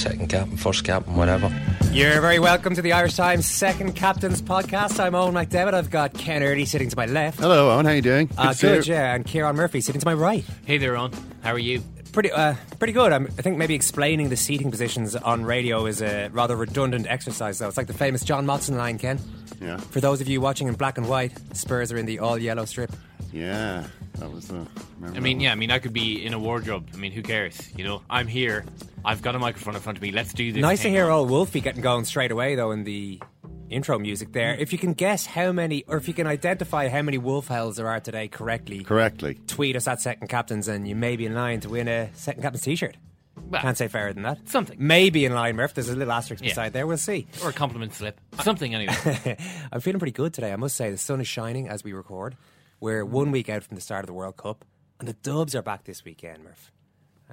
Second captain, first captain, whatever. You're very welcome to the Irish Times Second Captains podcast. I'm Eoin McDevitt. I've got Ken Early sitting to my left. Hello, Eoin. How are you doing? Uh, to good, you. yeah, and Ciarán Murphy sitting to my right. Hey there, Eoin. How are you? Pretty, uh, pretty good. I'm, I think maybe explaining the seating positions on radio is a rather redundant exercise, though. It's like the famous John Motson line, Ken. Yeah. For those of you watching in black and white, Spurs are in the all yellow strip. Yeah, that was the. I mean, yeah, I mean, I could be in a wardrobe. I mean, who cares? You know, I'm here. I've got a microphone in front of me. Let's do this. Nice to thing. hear old Wolfie getting going straight away, though, in the intro music there. If you can guess how many, or if you can identify how many Wolf Hells there are today correctly, Correctly. tweet us at Second Captains and you may be in line to win a Second Captains t shirt. Well, Can't say fairer than that. Something. Maybe in line, Murph. There's a little asterisk Yeah. beside there. We'll see. Or a compliment slip. Something, anyway. I'm feeling pretty good today. I must say, the sun is shining as we record. We're one week out from the start of the World Cup, and the Dubs are back this weekend, Murph,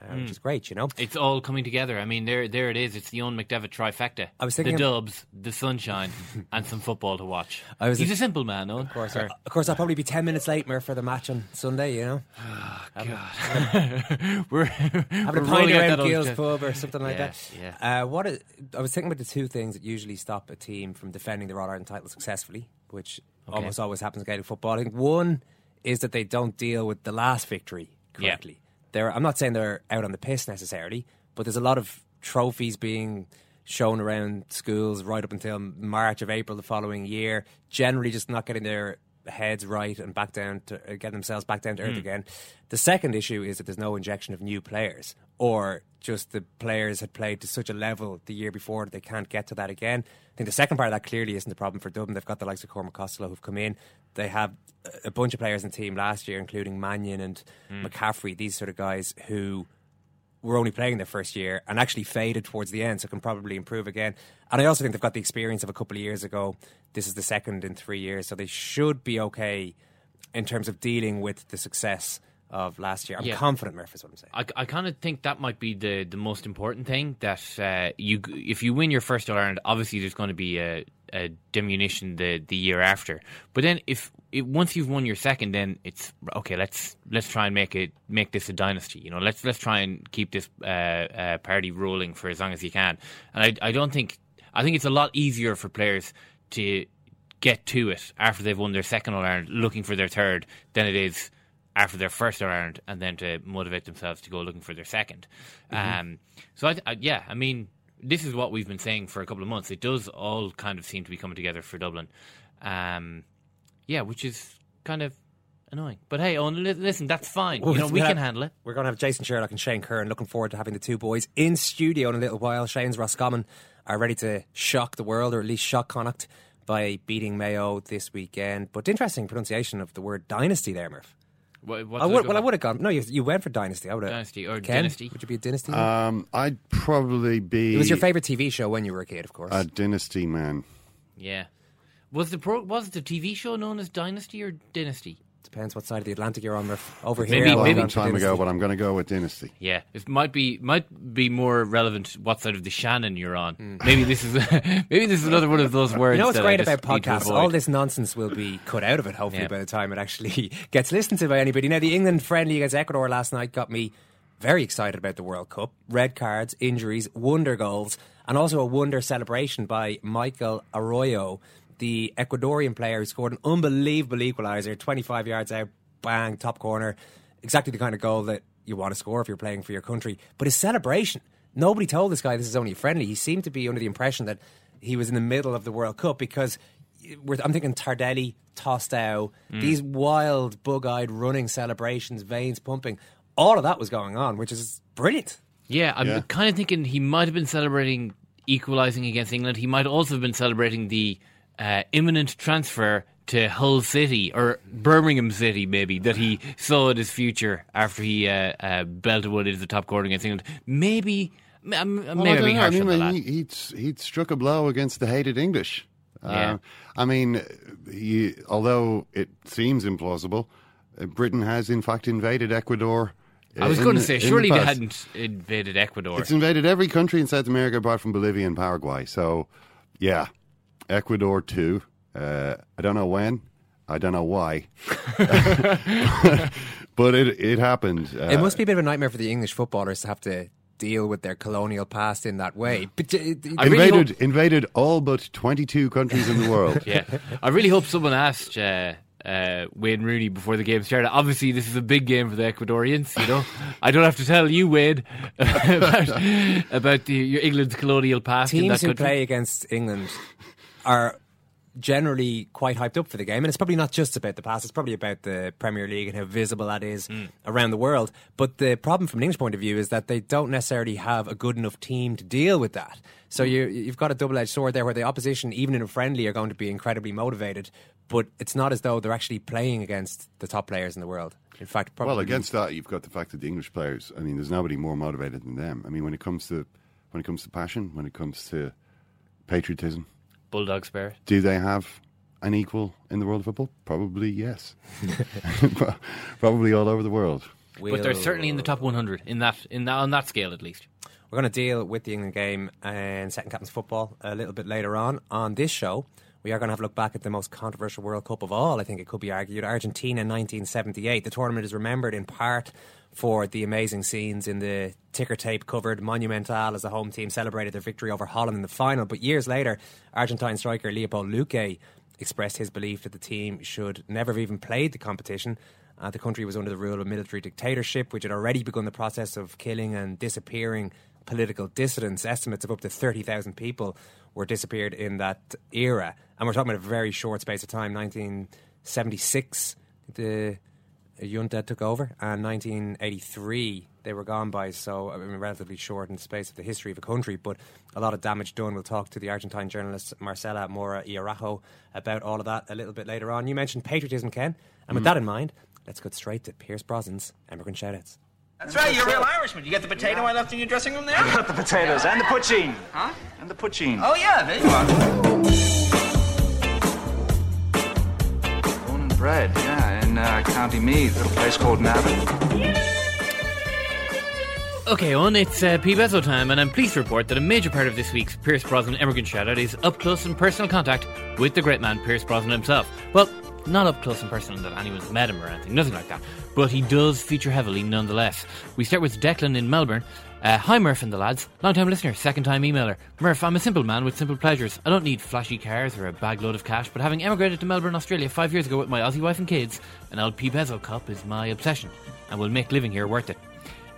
uh, Hmm. which is great, you know. it's all coming together. I mean, there there it is. It's the Eoin McDevitt trifecta. I was thinking- The dubs, the sunshine, and some football to watch. I was- He's a simple man, Eoin. Of course, uh, of course, I'll probably be 10 minutes late, Murph, for the match on Sunday, you know. God. we're Having a we're pint rolling out around that old pub or something like Yeah, that. yeah. Uh, what is, I was thinking about the two things that usually stop a team from defending the All Ireland title successfully, which almost always happens in Gaelic football. I think one is that they don't deal with the last victory Yeah. correctly. They're, I'm not saying they're out on the piss necessarily, but there's a lot of trophies being shown around schools right up until March of April the following year, generally just not getting their heads right and back down to uh, getting themselves back down to earth again. The second issue is that there's no injection of new players, or just the players had played to such a level the year before that they can't get to that again. I think the second part of that clearly isn't the problem for Dublin. They've got the likes of Cormac Costello who've come in. They have a bunch of players in the team last year, including Mannion and hmm. McCaffrey, these sort of guys who were only playing their first year and actually faded towards the end, so can probably improve again. And I also think they've got the experience of a couple of years ago. This is the second in three years, so they should be okay in terms of dealing with the success of last year. I'm Yeah. confident, Murph, is what I'm saying. I, I kind of think that might be the, the most important thing. That uh, you, if you win your first All Ireland, obviously there's going to be a, a diminution the, the year after. But then if it, once you've won your second, then it's okay. Let's let's try and make it make this a dynasty. You know, let's let's try and keep this uh, uh, party rolling for as long as you can. And I I don't think I think it's a lot easier for players to get to it after they've won their second All Ireland, looking for their third, than it is after their first round and then to motivate themselves to go looking for their 2nd Um, so I, I, yeah, I mean, this is what we've been saying for a couple of months. It does all kind of seem to be coming together for Dublin. Um, yeah, which is kind of annoying. But hey, Eoin, li- listen, that's fine. you know, we can handle it. We're going to have Jason Sherlock and Shane Curran. Looking forward to having the two boys in studio in a little while. Shane's Roscommon are ready to shock the world, or at least shock Connacht, by beating Mayo this weekend. But interesting pronunciation of the word dynasty there, Murph. What, what I would, well, I would have gone. No, you, you went for dynasty. I would have Dynasty or Ken, dynasty? Would you be a dynasty? Um, I'd probably be. it was your favorite TV show when you were a kid, of course. A dynasty man. Yeah. Was the pro, was the TV show known as Dynasty or Dynasty? Depends what side of the Atlantic you're on. Over Maybe- here, a I'm long maybe- going time ago, but I'm going to go with Dynasty. Yeah, it might be might be more relevant what side of the Shannon you're on. Hmm. Maybe this is maybe this is another one of those words. You know what's that great about need podcasts? All this nonsense will be cut out of it, hopefully, Yeah. by the time it actually gets listened to by anybody. Now, the England friendly against Ecuador last night got me very excited about the World Cup. Red cards, injuries, wonder goals, and also a wonder celebration by Michael Arroyo, the Ecuadorian player who scored an unbelievable equaliser, 25 yards out, bang, top corner. Exactly the kind of goal that you want to score if you're playing for your country. But his celebration, nobody told this guy this is only a friendly. He seemed to be under the impression that he was in the middle of the World Cup because we're, I'm thinking Tardelli, Tostao, mm. these wild, bug-eyed running celebrations, veins pumping. All of that was going on, which is brilliant. Yeah, I'm Yeah. kind of thinking he might have been celebrating equalising against England. He might also have been celebrating the uh, imminent transfer to Hull City or Birmingham City, maybe that he saw in his future after he uh, uh, belted one into the top corner against England. Maybe, Well, maybe I I'm don't being know. I harsh on the mean, lad. he, he'd, he'd struck a blow against the hated English. Yeah. Uh, I mean, he, although it seems implausible, uh, Britain has in fact invaded Ecuador. uh, I was in going to say, in the surely they hadn't invaded Ecuador. It's invaded every country in South America apart from Bolivia and Paraguay. So, yeah, Ecuador too. Uh, I don't know when. I don't know why. but it it happened. Uh, it must be a bit of a nightmare for the English footballers to have to deal with their colonial past in that way. But uh, I really invaded hope- invaded all but twenty two countries in the world. yeah, I really hope someone asked uh, uh, Wayne Rooney before the game started. Obviously, this is a big game for the Ecuadorians. You know, I don't have to tell you, Wade, about, about the, your England's colonial past in teams that who country. play against England are generally quite hyped up for the game, and it's probably not just about the past. It's probably about the Premier League and how visible that is Hmm. around the world. But the problem from an English point of view is that they don't necessarily have a good enough team to deal with that. So Hmm. you, you've got a double-edged sword there, where the opposition, even in a friendly, are going to be incredibly motivated. But it's not as though they're actually playing against the top players in the world. In fact, probably Well, against that, you've got the fact that the English players. I mean, there's nobody more motivated than them. I mean, when it comes to when it comes to passion, when it comes to patriotism, Bulldog spirit. do they have an equal in the world of football? Probably yes. Probably all over the world. But they're certainly in the top 100 in that in that on that scale at least. We're going to deal with the England game and second captain's football a little bit later on on this show. We are going to have a look back at the most controversial World Cup of all. I think it could be argued Argentina in 1978. The tournament is remembered in part for the amazing scenes in the ticker tape covered Monumental as the home team celebrated their victory over Holland in the final. But years later, Argentine striker Leopold Luque expressed his belief that the team should never have even played the competition. Uh, the country was under the rule of military dictatorship, which had already begun the process of killing and disappearing political dissidents. Estimates of up to 30,000 people were disappeared in that era. And we're talking about a very short space of time 1976, the junta took over, and 1983 they were gone by. So, I mean, relatively short in the space of the history of a country, but a lot of damage done. We'll talk to the Argentine journalist Marcela Mora y Araujo about all of that a little bit later on. You mentioned patriotism, Ken, and with mm-hmm. that in mind, let's get straight to Pierce Brosnan's Emigrant Shoutouts. That's right, you're a real Irishman. You get the potato I left in your dressing room there? I got the potatoes and the poutine. Huh? And the poutine. Oh, yeah, there you are. Born and bred, yeah, in uh, County Meath, a little place called Navan. Okay, on it's uh, P. Bezzo time, and I'm pleased to report that a major part of this week's Pierce Brosnan Emigrant Shoutout is up close and personal contact with the great man Pierce Brosnan himself. Well, not up close and personal that anyone's met him or anything, nothing like that, but he does feature heavily nonetheless. We start with Declan in Melbourne. Uh, hi Murph and the lads, long time listener, second time emailer. Murph, I'm a simple man with simple pleasures. I don't need flashy cars or a bag load of cash, but having emigrated to Melbourne, Australia five years ago with my Aussie wife and kids, an LP P. Bezzo cup is my obsession, and will make living here worth it.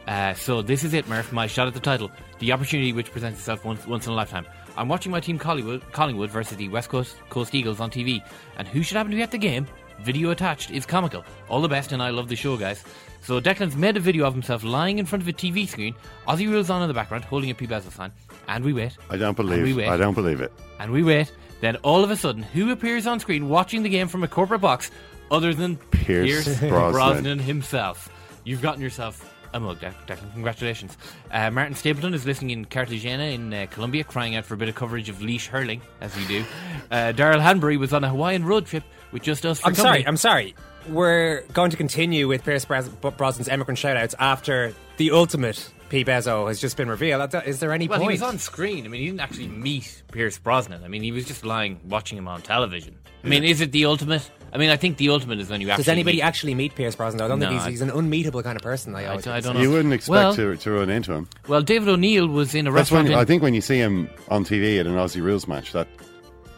Uh, so this is it, Murph. My shot at the title, the opportunity which presents itself once, once in a lifetime. I'm watching my team Collingwood, Collingwood versus the West Coast, Coast Eagles on TV, and who should happen to be at the game? Video attached is comical. All the best, and I love the show, guys. So Declan's made a video of himself lying in front of a TV screen. Aussie rules on in the background, holding a P Bezos sign, and we wait. I don't And we believe. wait. I don't believe it. And we wait. Then all of a sudden, who appears on screen watching the game from a corporate box other than Pierce Brosnan. Brosnan himself? You've gotten yourself a mug, Declan. Congratulations. Uh, Martin Stapleton is listening in Cartagena in uh, Colombia, crying out for a bit of coverage of Laois hurling, as we do. Uh, Daryl Hanbury was on a Hawaiian road trip with just us. For I'm sorry. I'm sorry. we're going to continue with Pierce Bros- Brosnan's emigrant shoutouts after the ultimate P. Bezo has just been revealed. Is there any well, point? he was on screen. I mean, he didn't actually meet Pierce Brosnan. I mean, he was just lying, watching him on television. I mean, is it the ultimate? I mean, I think the ultimate is when you actually. Does anybody meet. actually meet Pierce Brosnan? I don't No, think he's, I- he's an unmeetable kind of person. I, I always don't- I think. don't know. You wouldn't expect Well- to, to run into him. Well, David O'Neill was in a That's when restaurant. in- I think when you see him on TV at an Aussie rules match, that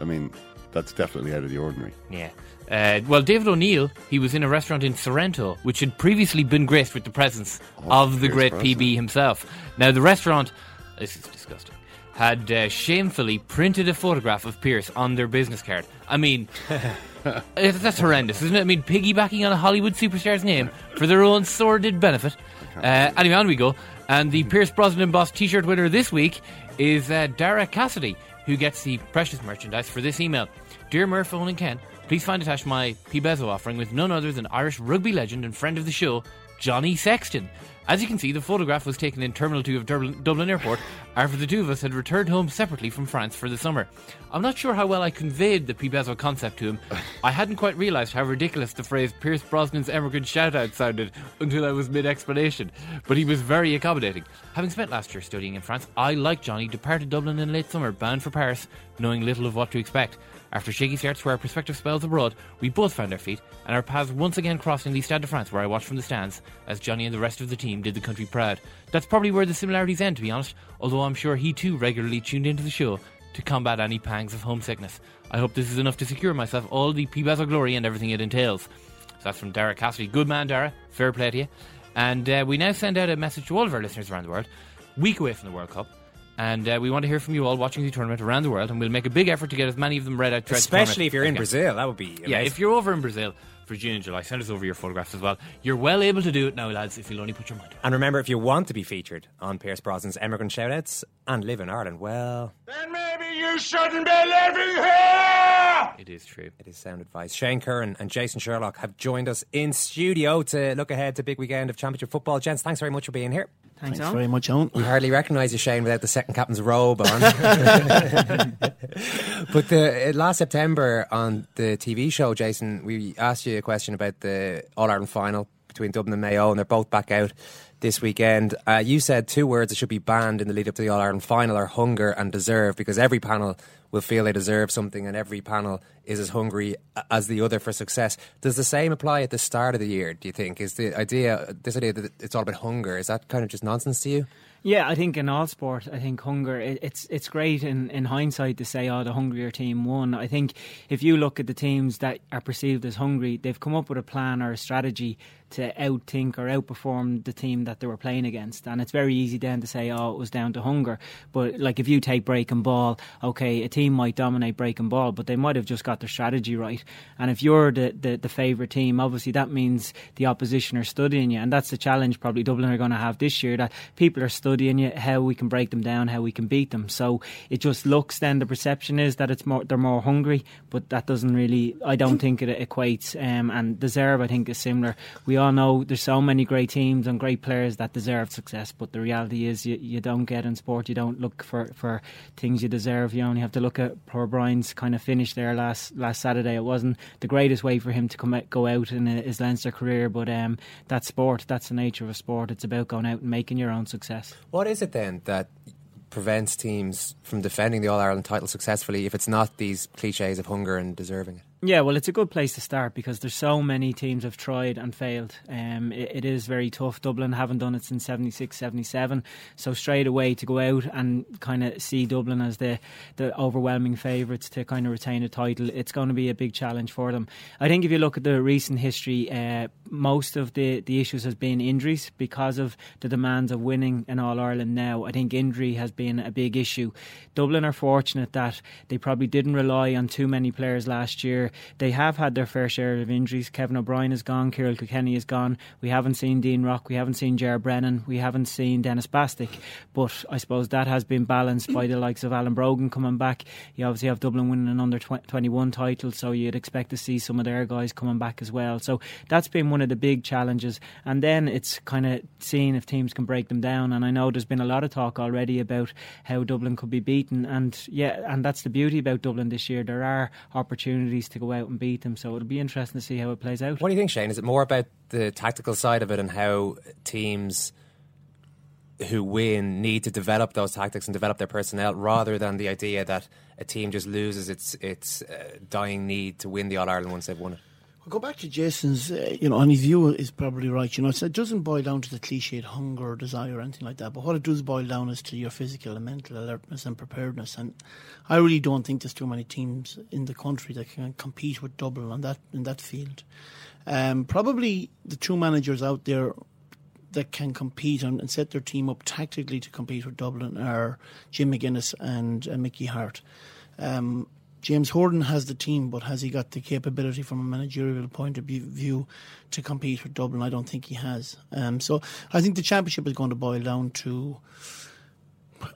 I mean, that's definitely out of the ordinary. Yeah. Uh, well, David O'Neill, he was in a restaurant in Sorrento, which had previously been graced with the presence of the Pierce great Brosnan. PB himself. Now, the restaurant, this is disgusting, had uh, shamefully printed a photograph of Pierce on their business card. I mean, uh, that's horrendous, isn't it? I mean, piggybacking on a Hollywood superstar's name for their own sordid benefit. Uh, anyway, on we go. And the Pierce Brosnan Boss t shirt winner this week is uh, Dara Cassidy, who gets the precious merchandise for this email. Dear Murph, Eoin and Ken, please find attached my P. Bezo offering with none other than Irish rugby legend and friend of the show, Johnny Sexton. As you can see, the photograph was taken in Terminal 2 of Dublin, Dublin Airport after the two of us had returned home separately from France for the summer. I'm not sure how well I conveyed the P. Bezo concept to him. I hadn't quite realised how ridiculous the phrase Pierce Brosnan's emigrant shoutout sounded until I was mid explanation, but he was very accommodating. Having spent last year studying in France, I, like Johnny, departed Dublin in late summer, bound for Paris, knowing little of what to expect. After shaky starts to our prospective spells abroad, we both found our feet, and our paths once again crossed in the Stade de France, where I watched from the stands as Johnny and the rest of the team did the country proud. That's probably where the similarities end, to be honest, although I'm sure he too regularly tuned into the show to combat any pangs of homesickness. I hope this is enough to secure myself all the P-Bezo glory and everything it entails. So that's from Dara Cassidy. Good man, Dara. Fair play to you. And uh, we now send out a message to all of our listeners around the world, week away from the World Cup. And uh, we want to hear from you all watching the tournament around the world, and we'll make a big effort to get as many of them read out. throughout the Especially if you're in Brazil, that would be can. Yeah, if you're over in Brazil for June and July, send us over your photographs as well. You're well able to do it now, lads, if you'll only put your mind to it. And remember, if you want to be featured on Pierce Brosnan's emigrant shoutouts and live in Ireland, well, Then maybe you shouldn't be living here! It is true. it is sound advice. Shane Curran and Jason Sherlock have joined us in studio to look ahead to big weekend of Championship football. Gents, thanks very much for being here. Thanks, very much, Eoin. We hardly recognise you, Shane, without the second captain's robe on. but the, uh, last September on the TV show, Jason, we asked you a question about the All Ireland final between Dublin and Mayo, and they're both back out this weekend. Uh, you said two words that should be banned in the lead up to the All Ireland final are hunger and deserve, because every panel will feel they deserve something, and every panel is as hungry as the other for success. Does the same apply at the start of the year? Do you think is the idea this idea that it's all about hunger? Is that kind of just nonsense to you? Yeah, I think in all sport, I think hunger. It, it's it's great in, in hindsight to say, "Oh, the hungrier team won." I think if you look at the teams that are perceived as hungry, they've come up with a plan or a strategy to outthink or outperform the team that they were playing against. And it's very easy then to say, "Oh, it was down to hunger." But like if you take break and ball, okay, a team might dominate break and ball, but they might have just got their strategy right. And if you're the the, the favourite team, obviously that means the opposition are studying you, and that's the challenge probably Dublin are going to have this year. That people are studying you how we can break them down, how we can beat them. So it just looks then the perception is that it's more they're more hungry, but that doesn't really. I don't think it equates. Um, and deserve, I think, is similar. We all know there's so many great teams and great players that deserve success, but the reality is you, you don't get in sport. You don't look for, for things you deserve. You only have to look at poor Brian's kind of finish there last last Saturday. It wasn't the greatest way for him to come out, go out in his Leinster career, but um, that's sport. That's the nature of sport. It's about going out and making your own success. What is it then that prevents teams from defending the All Ireland title successfully if it's not these cliches of hunger and deserving it? Yeah, well, it's a good place to start because there's so many teams have tried and failed. Um, it, it is very tough. Dublin haven't done it since 76, 77. So straight away to go out and kind of see Dublin as the, the overwhelming favourites to kind of retain a title, it's going to be a big challenge for them. I think if you look at the recent history, uh, most of the, the issues has been injuries because of the demands of winning in All Ireland now. I think injury has been a big issue. Dublin are fortunate that they probably didn't rely on too many players last year. They have had their fair share of injuries. Kevin O'Brien is gone, Ciarán Kilkenny is gone. We haven't seen Dean Rock, we haven't seen Ger Brennan, we haven't seen Denis Bastick. But I suppose that has been balanced by the likes of Alan Brogan coming back. You obviously have Dublin winning an under 21 title, so you'd expect to see some of their guys coming back as well. So that's been one of the big challenges. And then it's kind of seeing if teams can break them down. And I know there's been a lot of talk already about how Dublin could be beaten. And yeah, and that's the beauty about Dublin this year. There are opportunities to go out and beat them. So it'll be interesting to see how it plays out. What do you think, Shane? Is it more about the tactical side of it and how teams who win need to develop those tactics and develop their personnel rather than the idea that a team just loses its its uh, dying need to win the All Ireland once they've won it? Go back to Jason's, uh, you know, and his view is probably right. You know, it doesn't boil down to the cliched hunger or desire or anything like that, but what it does boil down is to your physical and mental alertness and preparedness. And I really don't think there's too many teams in the country that can compete with Dublin on that in that field. Um, probably the two managers out there that can compete and, and, set their team up tactically to compete with Dublin are Jim McGuinness and uh, Mickey Harte. Um, James Horan has the team, but has he got the capability from a managerial point of view to compete with Dublin? I don't think he has. Um, so I think the championship is going to boil down to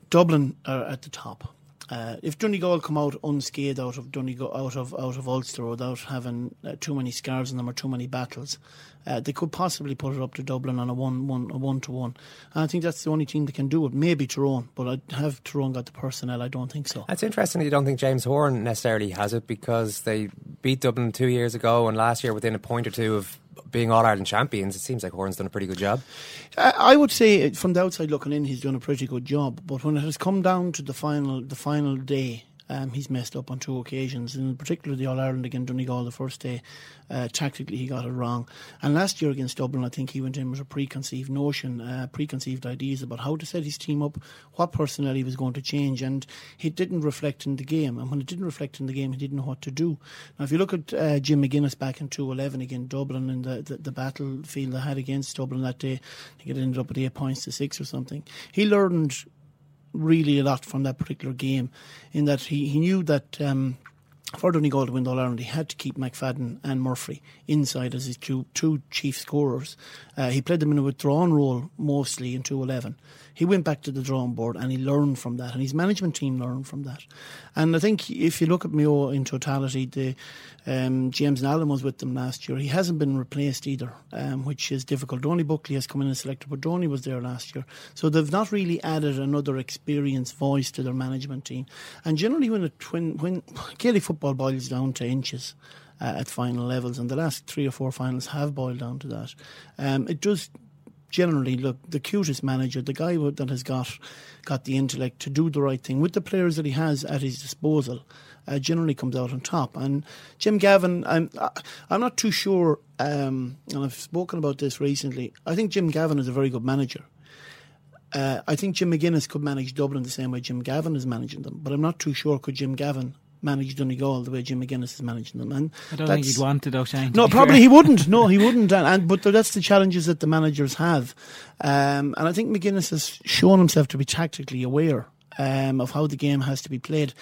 Dublin are at the top. Uh, if Donegal come out unscathed out of Donegal, out of out of Ulster without having uh, too many scars in them or too many battles, uh, they could possibly put it up to Dublin on a one one a one to one. And I think that's the only team that can do it. Maybe Tyrone, but I have Tyrone got the personnel. I don't think so. That's interesting. You don't think James Horan necessarily has it because they beat Dublin two years ago and last year within a point or two of being All Ireland champions, it seems like Horan's done a pretty good job. I would say, from the outside looking in, he's done a pretty good job. But when it has come down to the final, the final day, um, he's messed up on two occasions, in particular the All Ireland against Donegal the first day. Uh, tactically, he got it wrong. And last year against Dublin, I think he went in with a preconceived notion, uh, preconceived ideas about how to set his team up, what personnel he was going to change, and it didn't reflect in the game. And when it didn't reflect in the game, he didn't know what to do. Now, if you look at uh, Jim McGuinness back in 2011 against Dublin and the, the, the battlefield they had against Dublin that day, I think it ended up at eight points to six or something. He learned really a lot from that particular game in that he, he knew that um, for Donegal to win the All Ireland, he had to keep McFadden and Murphy inside as his two, two chief scorers. Uh, he played them in a withdrawn role mostly in 2011 he went back to the drawing board and he learned from that, and his management team learned from that. And I think if you look at Mayo in totality, the um, James Nallen was with them last year. He hasn't been replaced either, um, which is difficult. Donie Buckley has come in as selector, but Donie was there last year, so they've not really added another experienced voice to their management team. And generally, when it, when when Gaelic football boils down to inches. Uh, at final levels, and the last three or four finals have boiled down to that. Um, it does generally look the cutest manager, the guy that has got got the intellect to do the right thing with the players that he has at his disposal. Uh, generally comes out on top. And Jim Gavin, I'm I'm not too sure, um, and I've spoken about this recently. I think Jim Gavin is a very good manager. Uh, I think Jim McGuinness could manage Dublin the same way Jim Gavin is managing them, but I'm not too sure could Jim Gavin manage Donegal the way Jim McGuinness is managing them. And I don't think he'd want to, though, Shane. No, probably fair. he wouldn't. No, he wouldn't. And, and, but that's the challenges that the managers have. Um, and I think McGuinness has shown himself to be tactically aware um, of how the game has to be played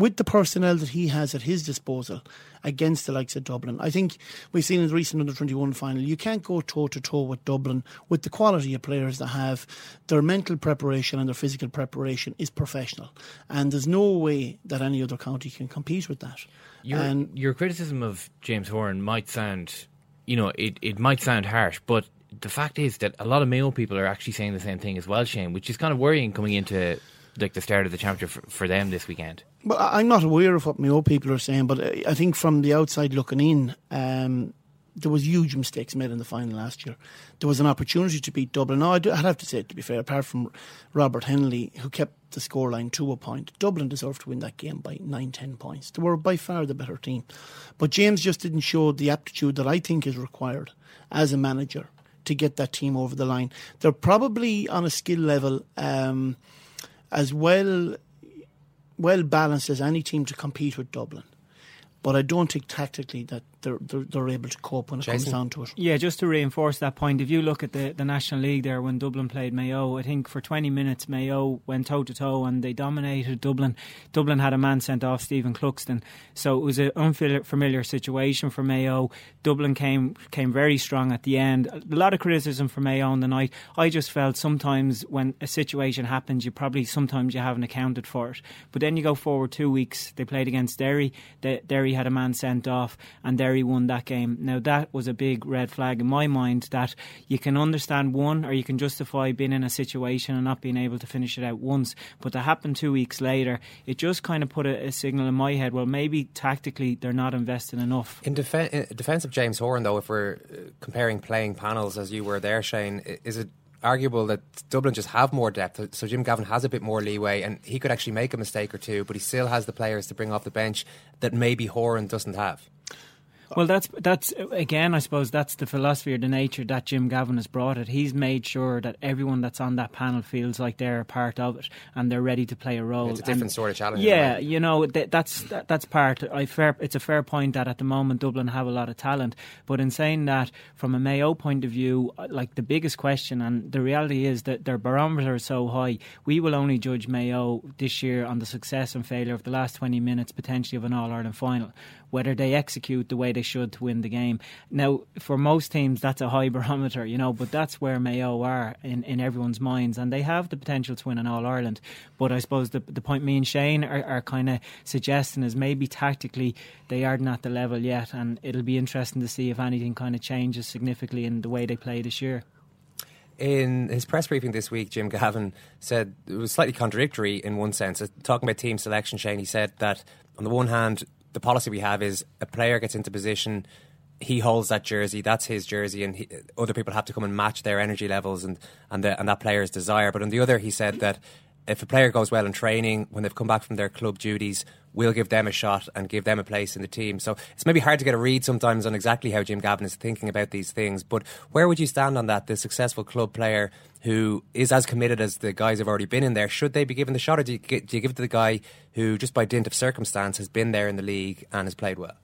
with the personnel that he has at his disposal against the likes of Dublin. I think we've seen in the recent under 21 final, you can't go toe to toe with Dublin with the quality of players that have their mental preparation and their physical preparation is professional. And there's no way that any other county can compete with that. Your, and your criticism of James Horan might sound, you know, it, it might sound harsh, but the fact is that a lot of Mayo people are actually saying the same thing as well, Shane, which is kind of worrying coming into like the start of the championship for, for them this weekend. Well, I'm not aware of what Mayo people are saying, but I think from the outside looking in, um, there was huge mistakes made in the final last year. There was an opportunity to beat Dublin. Now, I'd have to say, to be fair, apart from Robert Hennelly, who kept the scoreline to a point, Dublin deserved to win that game by nine, ten points. They were by far the better team. But James just didn't show the aptitude that I think is required as a manager to get that team over the line. They're probably on a skill level um, as well well balanced as any team to compete with Dublin. But I don't think tactically that they're, they're, they're able to cope when it Jason. comes down to it. Yeah, just to reinforce that point, if you look at the, the National League there when Dublin played Mayo, I think for 20 minutes Mayo went toe to toe and they dominated Dublin. Dublin had a man sent off, Stephen Cluxton, so it was an unfamiliar situation for Mayo. Dublin came came very strong at the end. A lot of criticism for Mayo on the night. I just felt sometimes when a situation happens, you probably sometimes you haven't accounted for it. But then you go forward two weeks, they played against Derry. Derry had a man sent off, and Derry Won that game. Now that was a big red flag in my mind that you can understand one or you can justify being in a situation and not being able to finish it out once. But to happen two weeks later, it just kind of put a, a signal in my head. Well, maybe tactically they're not investing enough. In, in defence of James Horan, though, if we're uh, comparing playing panels as you were there, Shane, is it arguable that Dublin just have more depth. So Jim Gavin has a bit more leeway, and he could actually make a mistake or two, but he still has the players to bring off the bench that maybe Horan doesn't have. Well, that's that's again, I suppose that's the philosophy or the nature that Jim Gavin has brought it. He's made sure that everyone that's on that panel feels like they're a part of it and they're ready to play a role. It's a different and sort of challenge. Yeah, you know that, that's that, that's part. I fair. It's a fair point that at the moment Dublin have a lot of talent, but in saying that, from a Mayo point of view, uh, like the biggest question and the reality is that their barometer is so high. We will only judge Mayo this year on the success and failure of the last twenty minutes potentially of an All Ireland final whether they execute the way they should to win the game. Now, for most teams, that's a high barometer, you know, but that's where Mayo are in, in everyone's minds, and they have the potential to win an All Ireland. But I suppose the, the point me and Shane are, are kind of suggesting is maybe tactically they aren't at the level yet, and it'll be interesting to see if anything kind of changes significantly in the way they play this year. In his press briefing this week, Jim Gavin said it was slightly contradictory in one sense. Talking about team selection, Shane, he said that on the one hand, the policy we have is a player gets into position, he holds that jersey, that's his jersey, and he, other people have to come and match their energy levels and and, the, and that player's desire. But on the other, he said that if a player goes well in training, when they've come back from their club duties, we'll give them a shot and give them a place in the team. So it's maybe hard to get a read sometimes on exactly how Jim Gavin is thinking about these things. But where would you stand on that? The successful club player who is as committed as the guys who've already been in there, should they be given the shot, or do you, do you give it to the guy who, just by dint of circumstance, has been there in the league and has played well?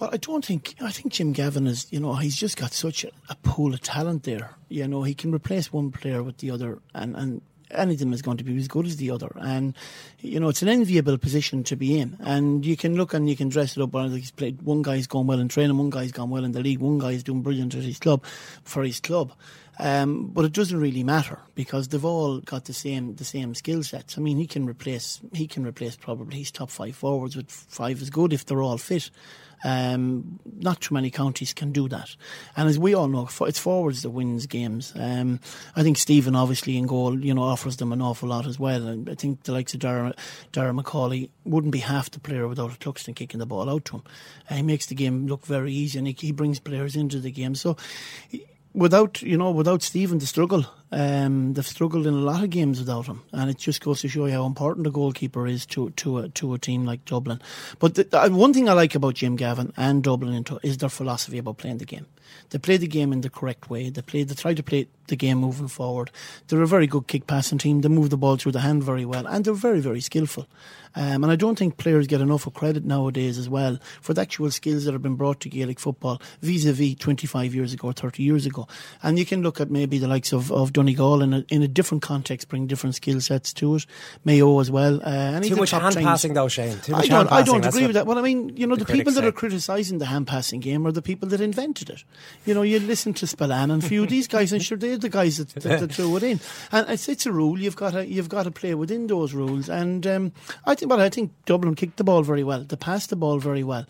Well, I don't think. I think Jim Gavin is. You know, he's just got such a, a pool of talent there. You know, he can replace one player with the other, and and any of them is going to be as good as the other. And, you know, it's an enviable position to be in. And you can look and you can dress it up. He's played, one guy's gone well in training, one guy's gone well in the league, one guy's doing brilliant at his club, for his club. Um, but it doesn't really matter because they've all got the same the same skill sets. I mean, he can replace he can replace probably his top five forwards with five as good if they're all fit. Um, not too many counties can do that. And as we all know, it's forwards that wins games. Um, I think Stephen, obviously, in goal, you know, offers them an awful lot as well. And I think the likes of Dara, Darragh Macauley wouldn't be half the player without a Cluxton kicking the ball out to him. Uh, he makes the game look very easy and he, he brings players into the game. So, without you know without Stephen the struggle um, they've struggled in a lot of games without him. And it just goes to show you how important a goalkeeper is to to a, to a team like Dublin. But the, the, one thing I like about Jim Gavin and Dublin is their philosophy about playing the game they play the game in the correct way they play they try to play the game moving forward they're a very good kick passing team they move the ball through the hand very well and they're very very skillful um, and I don't think players get enough of credit nowadays as well for the actual skills that have been brought to Gaelic football vis-a-vis 25 years ago, or 30 years ago. And you can look at maybe the likes of, of Donegal in a, in a different context, bring different skill sets to it. Mayo as well. Uh, Too much hand passing though, Shane. I don't, I don't agree with that. Well, I mean, you know, the, the people that are criticising the hand passing game are the people that invented it. You know, you listen to Spillane and a few of these guys, and sure, they're the guys that, that, that threw it in. And it's, it's a rule. You've got to, you've got to play within those rules. And um, I think, well, I think Dublin kicked the ball very well. They passed the ball very well.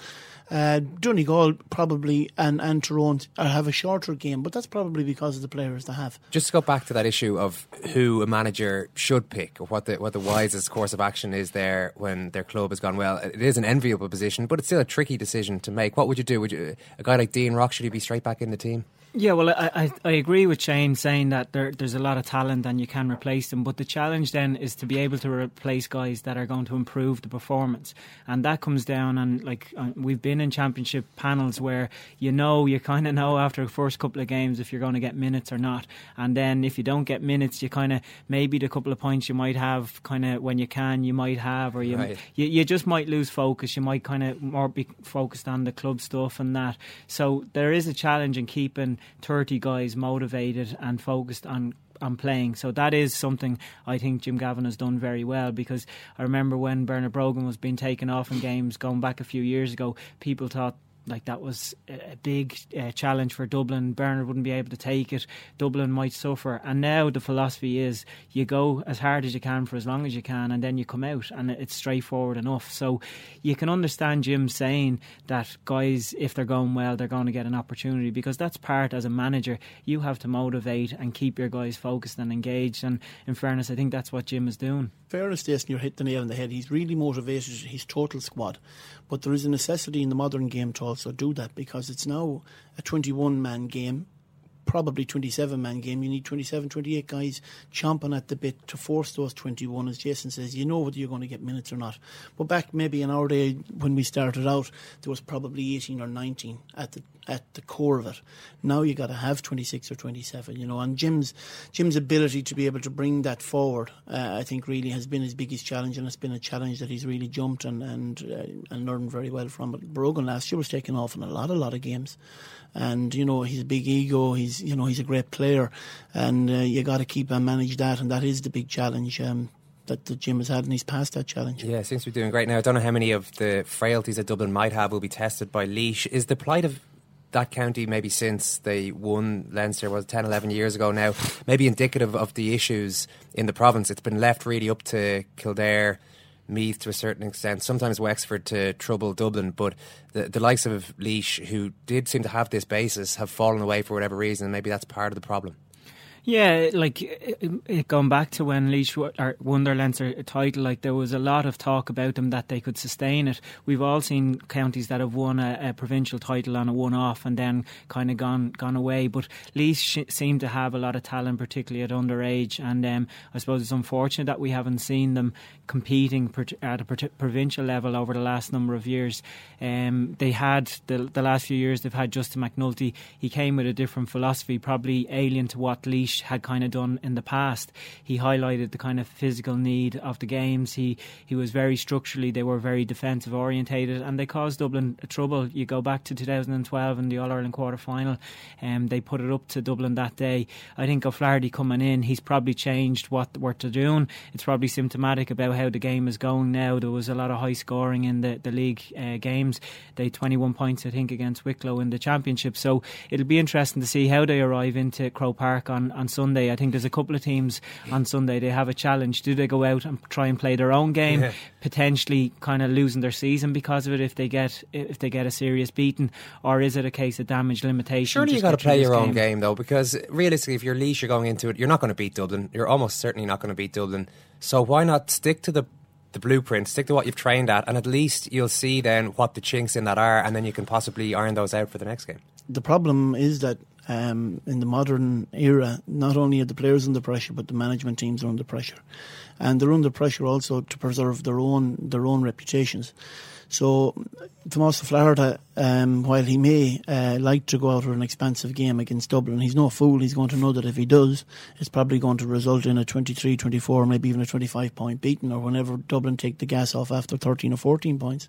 Uh, Donegal probably and, and Tyrone have a shorter game, but that's probably because of the players they have. Just to go back to that issue of who a manager should pick or what the what the wisest course of action is there when their club has gone well. It is an enviable position, but it's still a tricky decision to make. What would you do? Would you, a guy like Dean Rock should he be straight back in the team? Yeah, well, I, I, I agree with Shane saying that there, there's a lot of talent and you can replace them, but the challenge then is to be able to replace guys that are going to improve the performance, and that comes down and like we've been in championship panels where you know you kind of know after the first couple of games if you're going to get minutes or not, and then if you don't get minutes, you kind of maybe the couple of points you might have kind of when you can you might have, or you Right. you, you just might lose focus. You might kind of more be focused on the club stuff and that. So there is a challenge in keeping 30 guys motivated and focused on on playing. So that is something I think Jim Gavin has done very well because I remember when Bernard Brogan was being taken off in games going back a few years ago, people thought like that was a big uh, challenge for Dublin. Bernard wouldn't be able to take it. Dublin might suffer. And now the philosophy is you go as hard as you can for as long as you can, and then you come out, and it's straightforward enough. So you can understand Jim saying that guys, if they're going well, they're going to get an opportunity because that's part as a manager. You have to motivate and keep your guys focused and engaged. And in fairness, I think that's what Jim is doing. Fairness, Jason, you hit the nail on the head. He's really motivated his total squad. But there is a necessity in the modern game to also do that because it's now a 21 man game probably 27 man game. You need 27, 28 guys chomping at the bit to force those 21. As Jason says, you know whether you're going to get minutes or not. But back maybe in our day when we started out, there was probably 18 or 19 at the at the core of it. Now you got to have 26 or 27, you know. And Jim's Jim's ability to be able to bring that forward, uh, I think, really has been his biggest challenge, and it's been a challenge that he's really jumped and and uh, and learned very well from. But Brogan last year was taking off in a lot, a lot of games and you know he's a big ego. He's you know he's a great player, and uh, you got to keep and manage that, and that is the big challenge. Um, that the Jim has had, and he's passed that challenge. Yeah, seems to be doing great now. I don't know how many of the frailties that Dublin might have will be tested by Laois. Is the plight of that county maybe since they won Leinster was 10 11 years ago now maybe indicative of the issues in the province it's been left really up to Kildare Meath to a certain extent, sometimes Wexford to trouble Dublin, but the, the likes of Laois, who did seem to have this basis, have fallen away for whatever reason, and maybe that's part of the problem. Yeah, like going back to when Laois won their Leinster title, like there was a lot of talk about them that they could sustain it. We've all seen counties that have won a, a provincial title on a one-off and then kind of gone gone away. But Laois sh- seem to have a lot of talent, particularly at underage. And um, I suppose it's unfortunate that we haven't seen them competing at a provincial level over the last number of years. Um, they had the the last few years they've had Justin McNulty. He came with a different philosophy, probably alien to what Had kind of done in the past. He highlighted the kind of physical need of the games. He he was very structurally they were very defensive orientated and they caused Dublin trouble. You go back to 2012 in the All Ireland quarter final, and um, they put it up to Dublin that day. I think O'Flaherty coming in, he's probably changed what what they're doing. It's probably symptomatic about how the game is going now. There was a lot of high scoring in the the league uh, games. They 21 points I think against Wicklow in the championship. So it'll be interesting to see how they arrive into Croke Park on on Sunday. I think there's a couple of teams on Sunday. They have a challenge. Do they go out and try and play their own game, yeah. potentially kind of losing their season because of it if they get if they get a serious beating, or is it a case of damage limitation? Surely you got to play your own game though, because realistically, if you're Laois, you're going into it, you're not going to beat Dublin. You're almost certainly not going to beat Dublin. So why not stick to the the blueprint, stick to what you've trained at, and at least you'll see then what the chinks in that are, and then you can possibly iron those out for the next game. The problem is that um, in the modern era, not only are the players under pressure, but the management teams are under pressure, and they're under pressure also to preserve their own their own reputations. So Tomás Flaherty, um, while he may uh, like to go out with an expansive game against Dublin, he's no fool. He's going to know that if he does, it's probably going to result in a 23, 24, maybe even a 25 point beating, or whenever Dublin take the gas off after 13 or 14 points.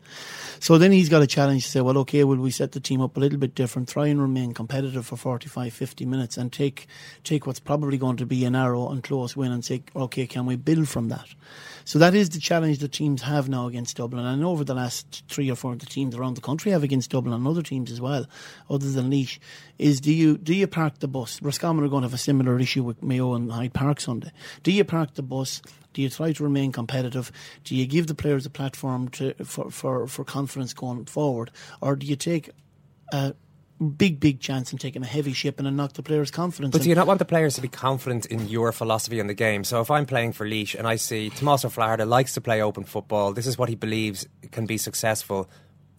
So then he's got a challenge to say, well, okay, will we set the team up a little bit different, try and remain competitive for 45, 50 minutes, and take take what's probably going to be a narrow and close win and say, okay, can we build from that? So that is the challenge that teams have now against Dublin. And over the last three or four the teams around the country have against Dublin and other teams as well, other than Laois, is do you do you park the bus? Roscommon are going to have a similar issue with Mayo and Hyde Park Sunday. Do you park the bus? Do you try to remain competitive? Do you give the players a platform to for, for, for confidence going forward? Or do you take a big, big chance in taking a heavy ship and knock the players' confidence. But do you not want the players to be confident in your philosophy in the game? So if I'm playing for Laois and I see Tomás Flaherty likes to play open football, this is what he believes can be successful.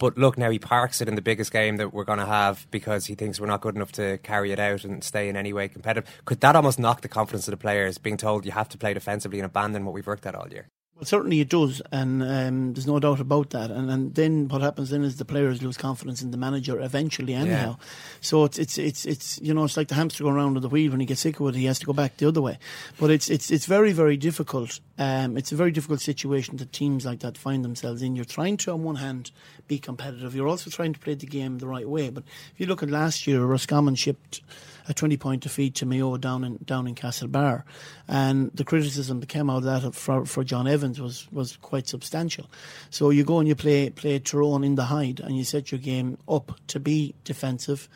But look, now he parks it in the biggest game that we're going to have because he thinks we're not good enough to carry it out and stay in any way competitive. Could that almost knock the confidence of the players being told you have to play defensively and abandon what we've worked at all year? Well, certainly it does, and um, there's no doubt about that. And, and then what happens then is the players lose confidence in the manager eventually, anyhow. Yeah. So it's it's it's it's you know it's like the hamster going around on the wheel. When he gets sick of it, he has to go back the other way. But it's it's it's very very difficult Um, it's a very difficult situation that teams like that find themselves in. You're trying to, on one hand, be competitive. You're also trying to play the game the right way. But if you look at last year, Roscommon shipped a 20 point defeat to Mayo down in down in Castlebar, and the criticism that came out of that for, for John Evans was was quite substantial. So you go and you play play Tyrone in the Hyde and you set your game up to be defensive,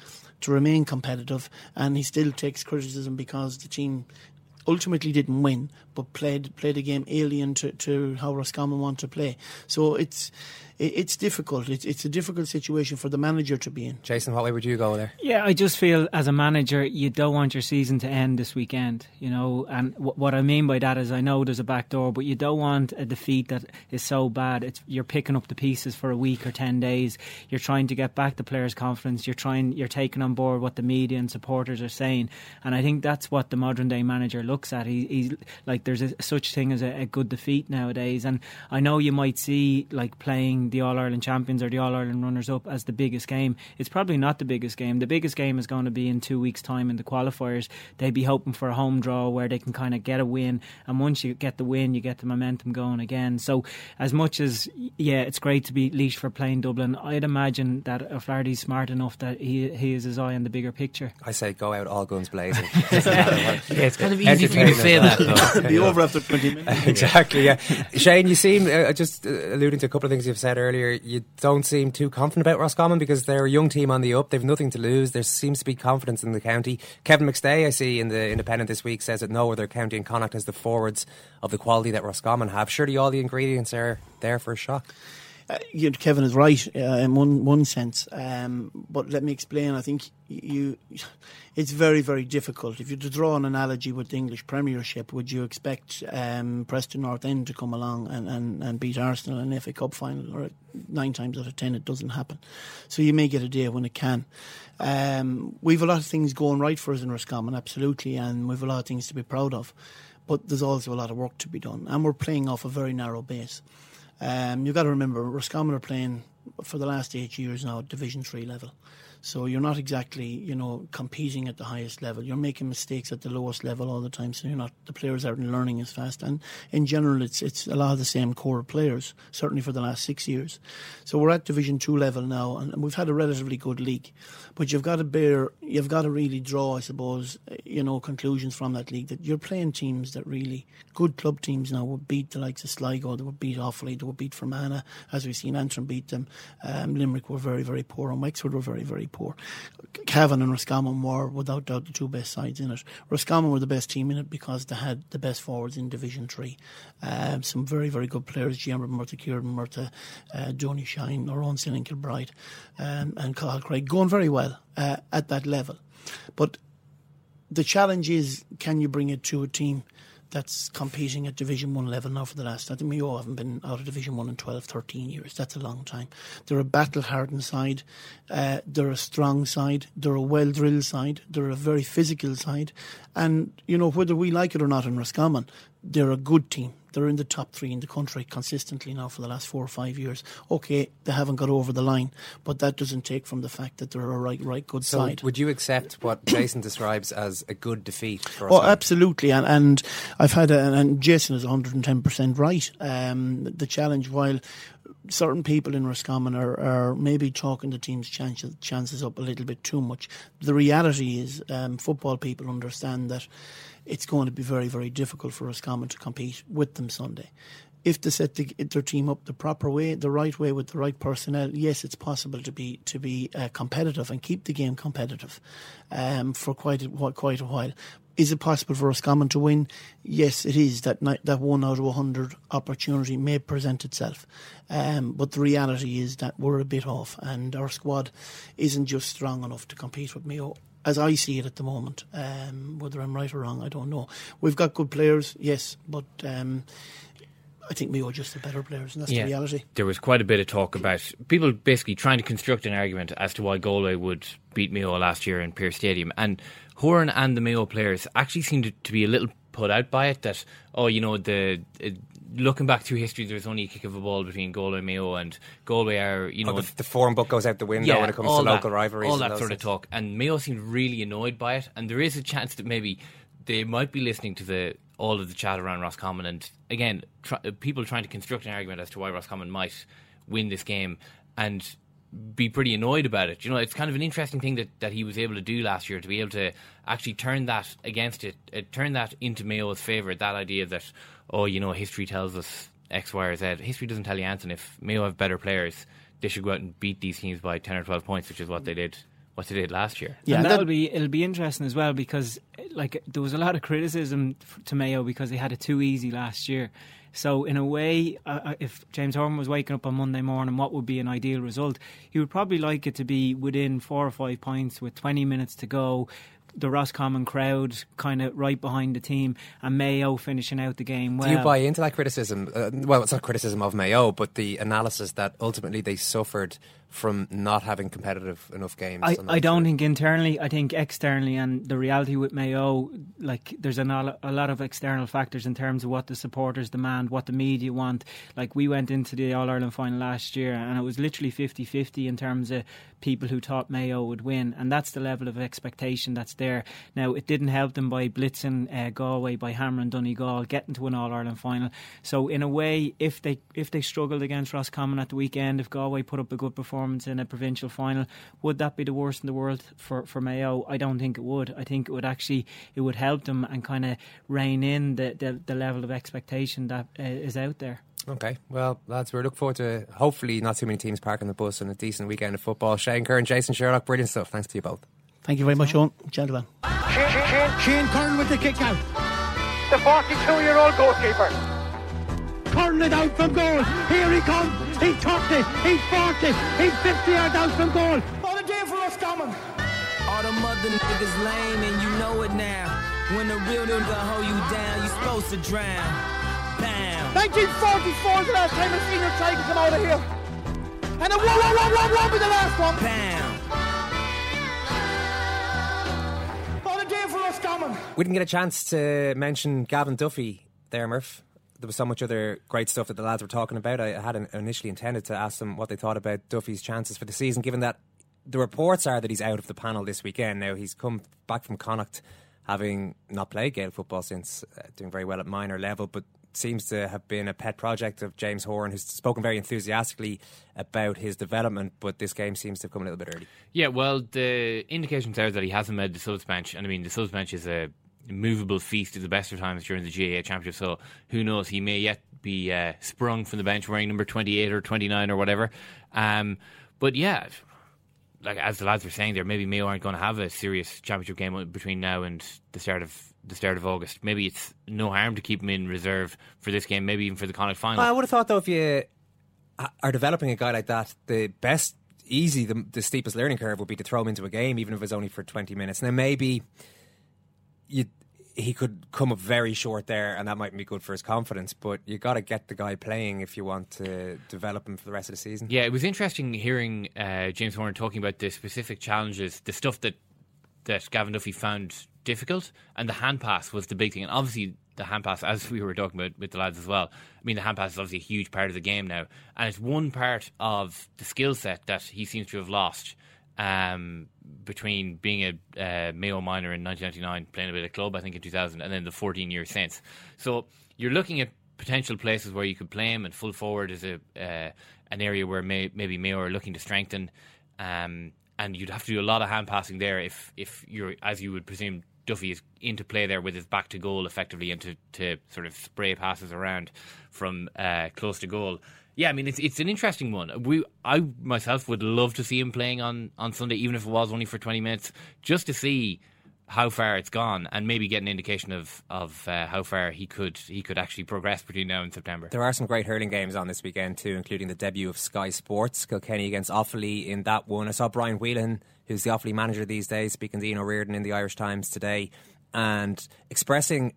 to remain competitive, and he still takes criticism because the team ultimately didn't win, but played played a game alien to, to how Roscommon want to play. So it's it's difficult. It's, it's a difficult situation for the manager to be in. Jason, what way would you go there? Yeah, I just feel as a manager, you don't want your season to end this weekend, you know. And w- what I mean by that is, I know there's a back door, but you don't want a defeat that is so bad. It's you're picking up the pieces for a week or ten days. You're trying to get back the players' confidence. You're trying, you're taking on board what the media and supporters are saying, and I think that's what the modern day manager looks at. He, he's like, there's a, such thing as a, a good defeat nowadays, and I know you might see like playing the All Ireland champions or the All Ireland runners up as the biggest game. It's probably not the biggest game. The biggest game is going to be in two weeks' time in the qualifiers. They'd be hoping for a home draw where they can kind of get a win, and once you get the win, you get the momentum going again. So, as much as yeah, it's great to be Laois for playing Dublin, I'd imagine that O'Flaherty's smart enough that he he has his eye on the bigger picture. I say go out all guns blazing. yeah, it's kind of easy for you to say that. Though. be over after twenty minutes. exactly. Yeah, Shane, you seem uh, just uh, alluding to a couple of things you've said earlier. You don't seem too confident about Roscommon because they're a young team on the up. They've nothing to lose. There seems to be confidence in the county. Kevin McStay, I see in the Independent this week, says that no other county in Connacht has the forwards of the quality that Roscommon have. Surely all the ingredients are there for a shock. Uh, you, Kevin is right uh, in one one sense, um, but let me explain. I think you, it's very very difficult. If you to draw an analogy with the English Premiership, would you expect um, Preston North End to come along and, and, and beat Arsenal in an FA Cup final? Or nine times out of ten, it doesn't happen. So you may get a day when it can. Um, we've a lot of things going right for us in Roscommon, absolutely, and we've a lot of things to be proud of. But there's also a lot of work to be done, and we're playing off a very narrow base. Um, you've got to remember, Roscommon are playing for the last eight years now at Division Three level. So you're not exactly, you know, competing at the highest level. You're making mistakes at the lowest level all the time. So you're not the players aren't learning as fast. And in general, it's it's a lot of the same core players, certainly for the last six years. So we're at Division Two level now, and we've had a relatively good league. But you've got to bear, you've got to really draw, I suppose, you know, conclusions from that league that you're playing teams that really good club teams now would beat the likes of Sligo, they would beat Offaly, they would beat Fermanagh, as we've seen Antrim beat them. Um, Limerick were very, very poor, and Wexford were very, very poor. Cavan and Roscommon were, without doubt, the two best sides in it. Roscommon were the best team in it because they had the best forwards in Division 3. Um, some very, very good players, Diarmuid Murtagh, Ciarán Murtagh, uh, Donie Shine, our own Senan Kilbride, um, and Cathal Cregg, going very well uh, at that level. But the challenge is can you bring it to a team that's competing at Division 1 level now for the last, I think we all haven't been out of Division 1 in 12, 13 years. That's a long time. They're a battle hardened side. Uh, they're a strong side. They're a well drilled side. They're a very physical side. And, you know, whether we like it or not in Roscommon, they're a good team. They're in the top three in the country consistently now for the last four or five years. Okay, they haven't got over the line, but that doesn't take from the fact that they're a right, right good so side. Would you accept what Jason describes as a good defeat? For us? oh, absolutely, and and I've had a, and Jason is 110 percent right. Um, the challenge, while certain people in Roscommon are, are maybe talking the team's chances, chances up a little bit too much. The reality is, um, football people understand that it's going to be very, very difficult for Roscommon to compete with them Sunday. If they set the, their team up the proper way, the right way with the right personnel, yes, it's possible to be to be uh, competitive and keep the game competitive um, for quite a, quite a while. Is it possible for Roscommon to win? Yes, it is. That that one out of hundred opportunity may present itself, um, but the reality is that we're a bit off, and our squad isn't just strong enough to compete with Mayo as I see it at the moment. Um, whether I'm right or wrong, I don't know. We've got good players, yes, but um, I think Mayo are just the better players, and that's Yeah. the reality. There was quite a bit of talk about people basically trying to construct an argument as to why Galway would beat Mayo last year in Pearse Stadium. And Horan and the Mayo players actually seemed to, to be a little put out by it that, oh, you know, the. Looking back through history, there's only a kick of a ball between Galway Mayo, and Galway are, you Oh, know, the, the form book goes out the window when it comes to all local that, rivalries. all that sort of talk. And Mayo seemed really annoyed by it, and there is a chance that maybe they might be listening to the all of the chat around Roscommon, and again, try, people trying to construct an argument as to why Roscommon might win this game, and be pretty annoyed about it. You know, it's kind of an interesting thing that, that he was able to do last year to be able to actually turn that against it, uh, turn that into Mayo's favour. That idea that oh, you know, history tells us X, Y, or Z. History doesn't tell you anything. If Mayo have better players, they should go out and beat these teams by ten or twelve points, which is what they did. What they did last year. Yeah, and that'll be it'll be interesting as well because like there was a lot of criticism to Mayo because they had it too easy last year. So, in a way, uh, if James Horan was waking up on Monday morning, what would be an ideal result? He would probably like it to be within four or five points with 20 minutes to go. The Roscommon crowd kind of right behind the team, and Mayo finishing out the game well. Do you buy into that criticism? Uh, well, it's not criticism of Mayo, but the analysis that ultimately they suffered from not having competitive enough games. I, I don't think internally. I think externally, and the reality with Mayo, like there's a lot, a lot of external factors in terms of what the supporters demand, what the media want. Like we went into the All Ireland final last year, and it was literally 50-50 in terms of people who thought Mayo would win, and that's the level of expectation that's there. Now it didn't help them by blitzing uh, Galway, by hammering Donegal, getting to an All Ireland final. So in a way, if they if they struggled against Roscommon at the weekend, if Galway put up a good performance performance in a provincial final. Would that be the worst in the world for, for Mayo? I don't think it would. I think it would actually it would help them and kind of rein in the, the, the level of expectation that uh, is out there. Okay, well, lads, we're look forward to hopefully not too many teams parking the bus and a decent weekend of football. Shane Curran, Jason Sherlock, brilliant stuff. Thanks to you both. Thank you very much, Sean. Gentlemen. Shane, Shane, Shane Curran with the kick out. The 42 year old goalkeeper. Curran it out from goal. Here he comes. He's 30, he's 40, he's 50 yards out from goal. What a day for us coming. All the mother niggas lame and you know it now. When the real nigga hold you down, you supposed to drown. Bam. 1944 is the last time a senior tiger come out of here. And a whoa, whoa, whoa, whoa, whoa be the last one. Bam. What a day for us coming. We didn't get a chance to mention Gavin Duffy there, Murph there was so much other great stuff that the lads were talking about. I had initially intended to ask them what they thought about Duffy's chances for the season, given that the reports are that he's out of the panel this weekend. Now he's come back from Connacht, having not played Gael football since, uh, doing very well at minor level, but seems to have been a pet project of James Horan, who's spoken very enthusiastically about his development, but this game seems to have come a little bit early. Yeah, well, the indications are that he hasn't made the subs bench, and I mean, the subs bench is a movable feast at the best of times during the GAA Championship. So who knows? He may yet be uh, sprung from the bench wearing number 28 or 29 or whatever. Um, but yeah, like as the lads were saying there, maybe Mayo aren't going to have a serious championship game between now and the start of the start of August. Maybe it's no harm to keep him in reserve for this game, maybe even for the Connacht final. I would have thought though, if you are developing a guy like that, the best, easy, the, the steepest learning curve would be to throw him into a game, even if it's only for 20 minutes. Now maybe you he could come up very short there, and that might be good for his confidence. But you got to get the guy playing if you want to develop him for the rest of the season. Yeah, it was interesting hearing uh, James Horan talking about the specific challenges, the stuff that that Gavin Duffy found difficult, and the hand pass was the big thing. And obviously, the hand pass, as we were talking about with the lads as well. I mean, the hand pass is obviously a huge part of the game now, and it's one part of the skill set that he seems to have lost um, between being a uh, Mayo minor in 1999, playing a bit of club, I think in 2000, and then the 14 years since. So you're looking at potential places where you could play him, and full forward is a uh, an area where may, maybe Mayo are looking to strengthen. Um, and you'd have to do a lot of hand passing there if if you're as you would presume Duffy is into play there with his back to goal effectively and to, to sort of spray passes around from uh, close to goal. Yeah, I mean it's it's an interesting one. We I myself would love to see him playing on, on Sunday, even if it was only for twenty minutes, just to see how far it's gone and maybe get an indication of of uh, how far he could he could actually progress between now and September. There are some great hurling games on this weekend too, including the debut of Sky Sports Kilkenny against Offaly in that one. I saw Brian Whelahan, who's the Offaly manager these days, speaking to Ian O'Riordan in the Irish Times today, and expressing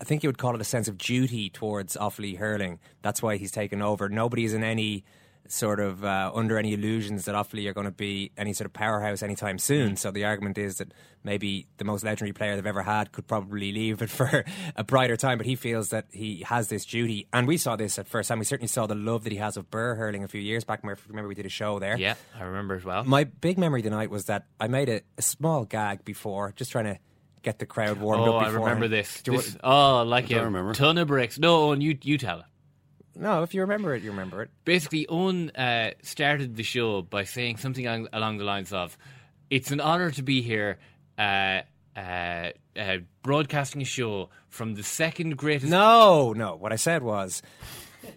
I think you would call it a sense of duty towards Offaly hurling. That's why he's taken over. Nobody's in any sort of uh, under any illusions that Offaly are going to be any sort of powerhouse anytime soon. Mm. So the argument is that maybe the most legendary player they've ever had could probably leave it for a brighter time. But he feels that he has this duty, and we saw this at first time. We certainly saw the love that he has of Birr hurling a few years back. Remember we did a show there. Yeah, I remember as well. My big memory tonight was that I made a, a small gag before, just trying to get the crowd warmed oh, up. I remember this. Do This- wa- oh, like don't a remember. ton of bricks. No, and you you tell it. No, if you remember it, you remember it. Basically, Owen uh, started the show by saying something al- along the lines of, "It's an honor to be here." Uh, uh, uh, broadcasting a show from the second greatest. No, no. What I said was,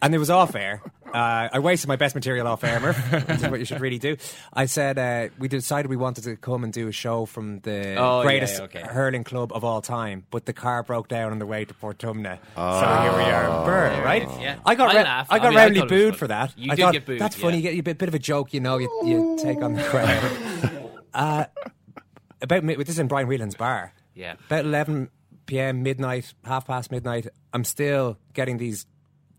and it was off air. Uh, I wasted my best material off air, Murph, which is what you should really do. I said uh, we decided we wanted to come and do a show from the Oh, greatest yeah, okay. hurling club of all time, but the car broke down on the way to Portumna. Oh. So here we are, Birr, There right? yeah. I got I ra- laughed. I I got mean, I roundly thought it was booed fun. for that. You I did thought, get booed, That's funny. yeah. You get a bit, bit of a joke, you know. You, you take on the crowd. uh, about mi- this is in Brian Whelahan's bar. Yeah. About 11 p.m., midnight, half past midnight, I'm still getting these,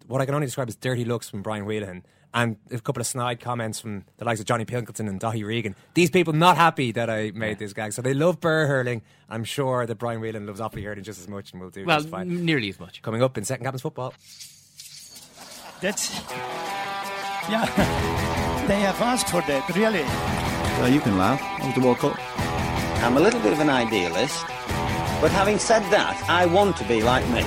what I can only describe as dirty looks from Brian Whelahan and a couple of snide comments from the likes of Johnny Pilkington and Daithí Regan. These people not happy that I made this gag. So they love Birr hurling. I'm sure that Brian Whelahan loves Offaly hurling just as much and will do Well, just fine. n- nearly as much. Coming up in Second Captains football. That's. Yeah. They have asked for that, really. Well, you can laugh. It was the World Cup. I'm a little bit of an idealist, but having said that, I want to be like me.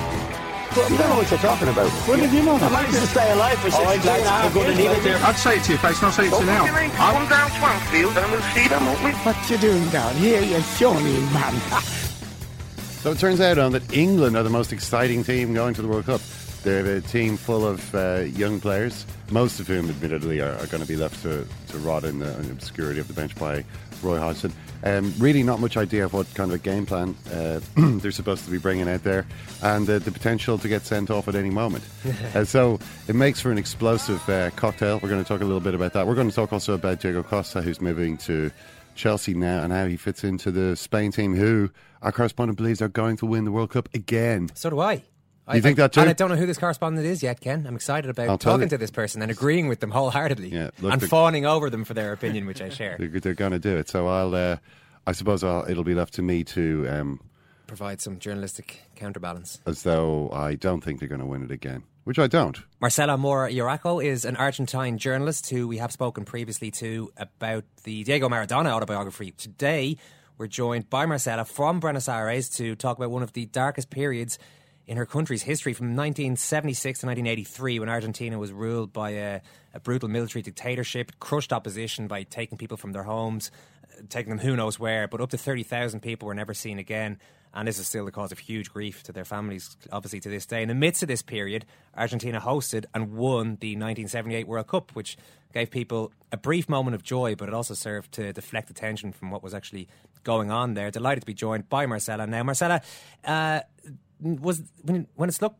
You don't know what you're talking about. What did you know? I managed to stay alive for 62 and a half We're going to years, leave it there. I'd say it to your face, not say it to you now. Come down Swansfield and we'll see them, won't we? What you doing down here, you shawny man? So it turns out um, that England are the most exciting team going to the World Cup. They're a team full of uh, young players, most of whom, admittedly, are, are going to be left to, to rot in the, in the obscurity of the bench by Roy Hodgson. Um, really, not much idea of what kind of a game plan uh, they're supposed to be bringing out there, and uh, the potential to get sent off at any moment. uh, so it makes for an explosive uh, cocktail. We're going to talk a little bit about that. We're going to talk also about Diego Costa, who's moving to Chelsea now, and how he fits into the Spain team, who our correspondent believes are going to win the World Cup again. So do I. I You think that too? And I don't know who this correspondent is yet, Ken. I'm excited about I'll talking to this person and agreeing with them wholeheartedly Yeah, look, and fawning over them for their opinion, which I share. They're, they're going to do it. So I'll, uh, I suppose I'll, it'll be left to me to, um, Provide some journalistic counterbalance. as though I don't think they're going to win it again, which I don't. Marcela Mora y Araujo is an Argentine journalist who we have spoken previously to about the Diego Maradona autobiography. Today, we're joined by Marcela from Buenos Aires to talk about one of the darkest periods in her country's history from 1976 to 1983 when Argentina was ruled by a, a brutal military dictatorship, crushed opposition by taking people from their homes, uh, taking them who knows where, but up to 30,000 people were never seen again. And this is still the cause of huge grief to their families, obviously, to this day. In the midst of this period, Argentina hosted and won the 1978 World Cup, which gave people a brief moment of joy, but it also served to deflect attention from what was actually going on there. Delighted to be joined by Marcela. Now, Marcela, uh, was when, when it's look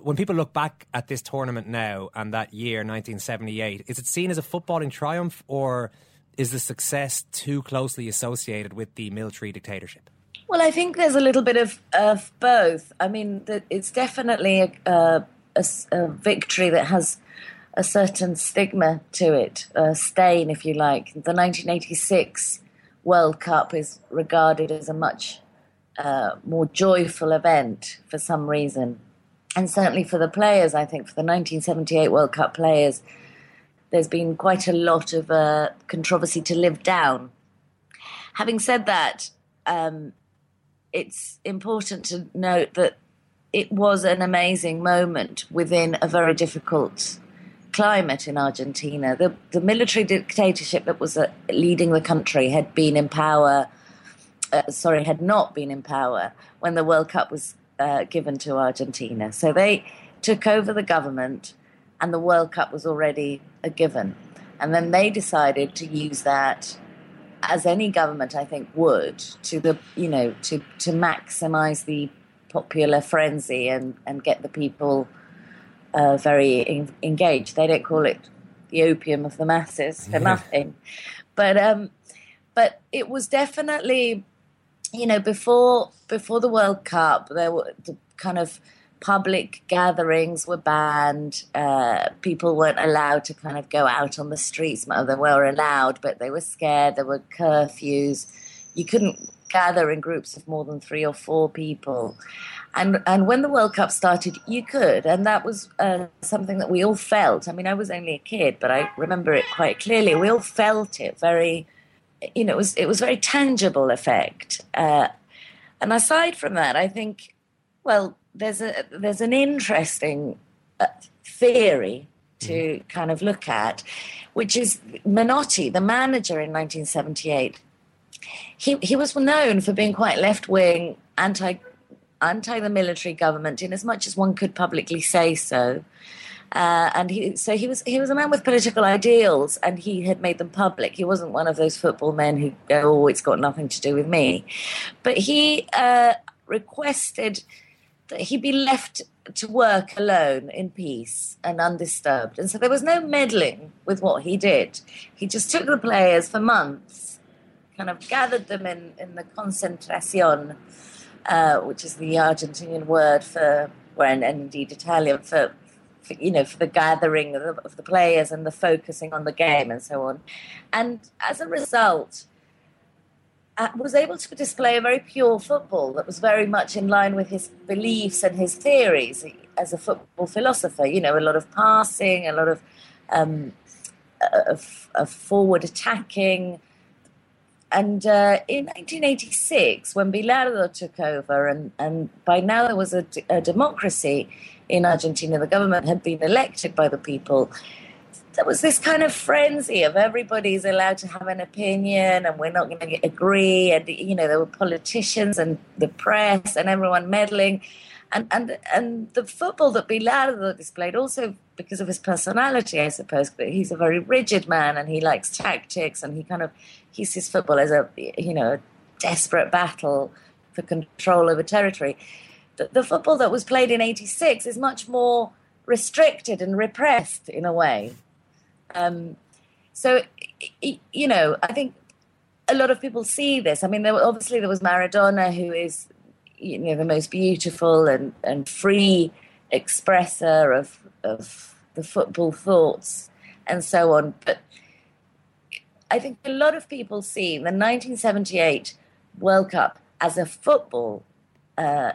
when people look back at this tournament now and that year 1978 is it seen as a footballing triumph or is the success too closely associated with the military dictatorship Well, I think there's a little bit of, of both. I mean, it's definitely a a victory that has a certain stigma to it, a stain, if you like. The 1986 World Cup is regarded as a much uh, more joyful event for some reason. And certainly for the players, I think for the 1978 World Cup players, there's been quite a lot of uh, controversy to live down. Having said that, um, it's important to note that it was an amazing moment within a very difficult climate in Argentina. The, the military dictatorship that was uh, leading the country had been in power, uh, sorry, had not been in power when the World Cup was uh, given to Argentina. So they took over the government, and the World Cup was already a given. And then they decided to use that as any government I think would to the you know to to maximize the popular frenzy and and get the people uh, very en- engaged. They don't call it the opium of the masses for Yeah. nothing, but um, but it was definitely you know before before the World Cup there were the kind of public gatherings were banned. Uh, people weren't allowed to kind of go out on the streets. Well, they were allowed, but they were scared. There were curfews. You couldn't gather in groups of more than three or four people. And and when the World Cup started, you could, and that was uh, something that we all felt. I mean, I was only a kid, but I remember it quite clearly. We all felt it very, you know, it was it was very tangible effect. Uh, And aside from that, I think, well, there's a there's an interesting uh, theory to mm. kind of look at, which is Menotti, the manager in 1978. He he was known for being quite left wing, anti anti the military government, in as much as one could publicly say so. Uh, and he, so he was he was a man with political ideals, and he had made them public. He wasn't one of those football men who go, "Oh, it's got nothing to do with me," but he uh, requested that he be left to work alone in peace and undisturbed. And so there was no meddling with what he did. He just took the players for months, kind of gathered them in, in the concentracion, uh, which is the Argentinian word for, and, and indeed Italian for, you know, for the gathering of the, of the players and the focusing on the game and so on. And as a result, uh, was able to display a very pure football that was very much in line with his beliefs and his theories as a football philosopher. You know, a lot of passing, a lot of, um, of, of forward attacking. And uh, in 1986, when Bilardo took over, and, and by now there was a democracy in Argentina, the government had been elected by the people. There was this kind of frenzy of everybody's allowed to have an opinion and we're not going to agree and you know there were politicians and the press and everyone meddling. And and and the football that Bilardo displayed also because of his personality I suppose but he's a very rigid man and he likes tactics and he kind of he sees football as a you know a desperate battle for control over territory the, the football that was played in 86 is much more restricted and repressed in a way um, so, you know, I think a lot of people see this. I mean, there, obviously there was Maradona, who is, you know, the most beautiful and, and free expresser of of the football thoughts and so on. But I think a lot of people see the 1978 World Cup as a football uh,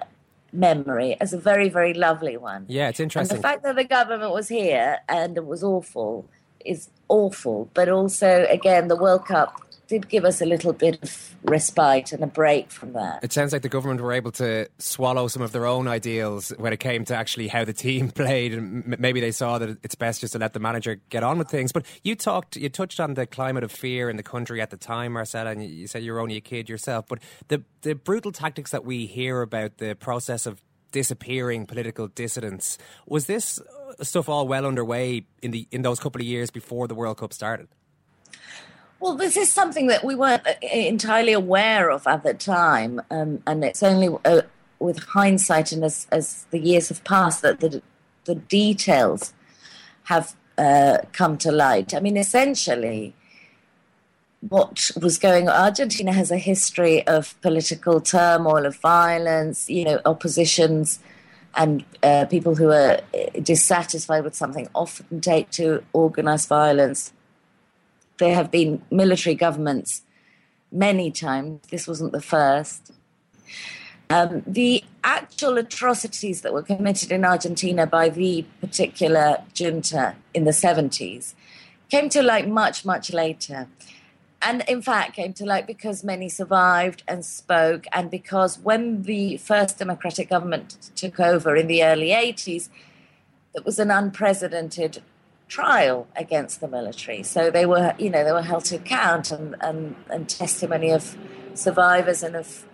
memory as a very, very lovely one. Yeah, it's interesting. And the fact that the government was here and it was awful is awful. But also, again, the World Cup did give us a little bit of respite and a break from that. It sounds like the government were able to swallow some of their own ideals when it came to actually how the team played, and maybe they saw that it's best just to let the manager get on with things. But you talked, you touched on the climate of fear in the country at the time, Marcela, and you said you were only a kid yourself. But the the brutal tactics that we hear about the process of disappearing political dissidents was this uh, stuff all well underway in the in those couple of years before the World Cup started? Well, this is something that we weren't uh, entirely aware of at the time, um, and it's only uh, with hindsight and as, as the years have passed that the, the details have uh, come to light. I mean, essentially, what was going on. Argentina has a history of political turmoil, of violence, you know, oppositions and uh, people who are uh, dissatisfied with something often take to organized violence. There have been military governments many times. This wasn't the first. Um, the actual atrocities that were committed in Argentina by the particular junta in the 70s came to light much, much later and in fact came to light because many survived and spoke, and because when the first democratic government took over in the early 80s, it was an unprecedented trial against the military. So they were, you know, they were held to account and, and, and testimony of survivors and of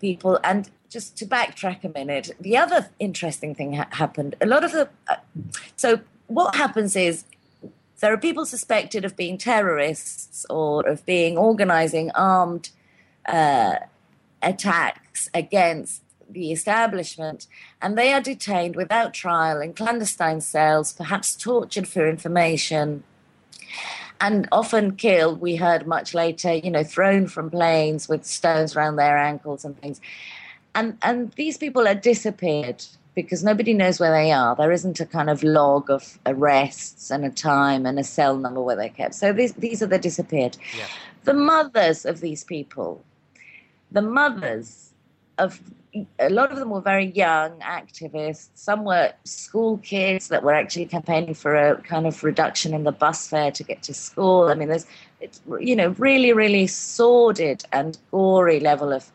people. And just to backtrack a minute, the other interesting thing ha- happened. A lot of the. Uh, so what happens is there are people suspected of being terrorists or of being organizing armed uh, attacks against the establishment, and they are detained without trial in clandestine cells, perhaps tortured for information, and often killed. We heard much later, you know, thrown from planes with stones around their ankles and things. And and these people are disappeared because nobody knows where they are. There isn't a kind of log of arrests and a time and a cell number where they're kept. So these, these are the disappeared. Yeah. The mothers of these people, the mothers of a lot of them were very young activists. Some were school kids that were actually campaigning for a kind of reduction in the bus fare to get to school. I mean, there's, you know, really, really sordid and gory level of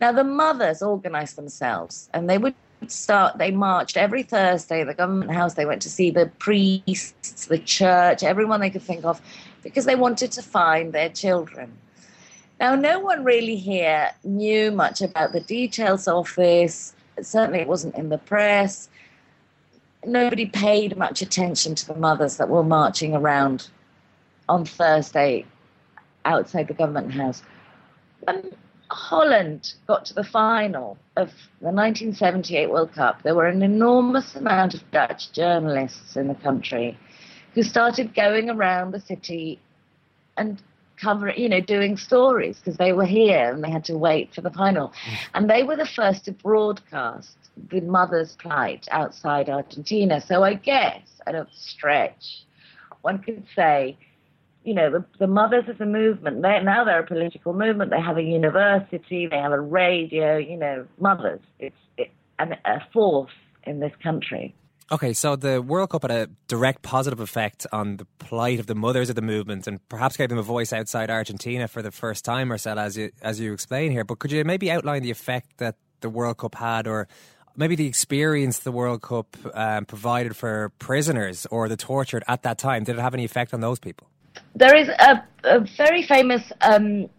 Now, the mothers organised themselves and they would start, they marched every Thursday at the government house. They went to see the priests, the church, everyone they could think of, because they wanted to find their children. Now, no one really here knew much about the details of this. Certainly, it wasn't in the press. Nobody paid much attention to the mothers that were marching around on Thursday outside the government house. When Holland got to the final of the 1978 World Cup, there were an enormous amount of Dutch journalists in the country who started going around the city and covering, you know, doing stories because they were here and they had to wait for the final. Mm. And they were the first to broadcast the mother's plight outside Argentina. So I guess, at a stretch, one could say, you know, the, the mothers as a movement, they, now they're a political movement. They have a university, they have a radio, you know, mothers. It's it, an, a force in this country. Okay, so the World Cup had a direct positive effect on the plight of the mothers of the movement, and perhaps gave them a voice outside Argentina for the first time, Marcel, as you as you explain here. But could you maybe outline the effect that the World Cup had, or maybe the experience the World Cup um, provided for prisoners or the tortured at that time? Did it have any effect on those people? There is a, a very famous um,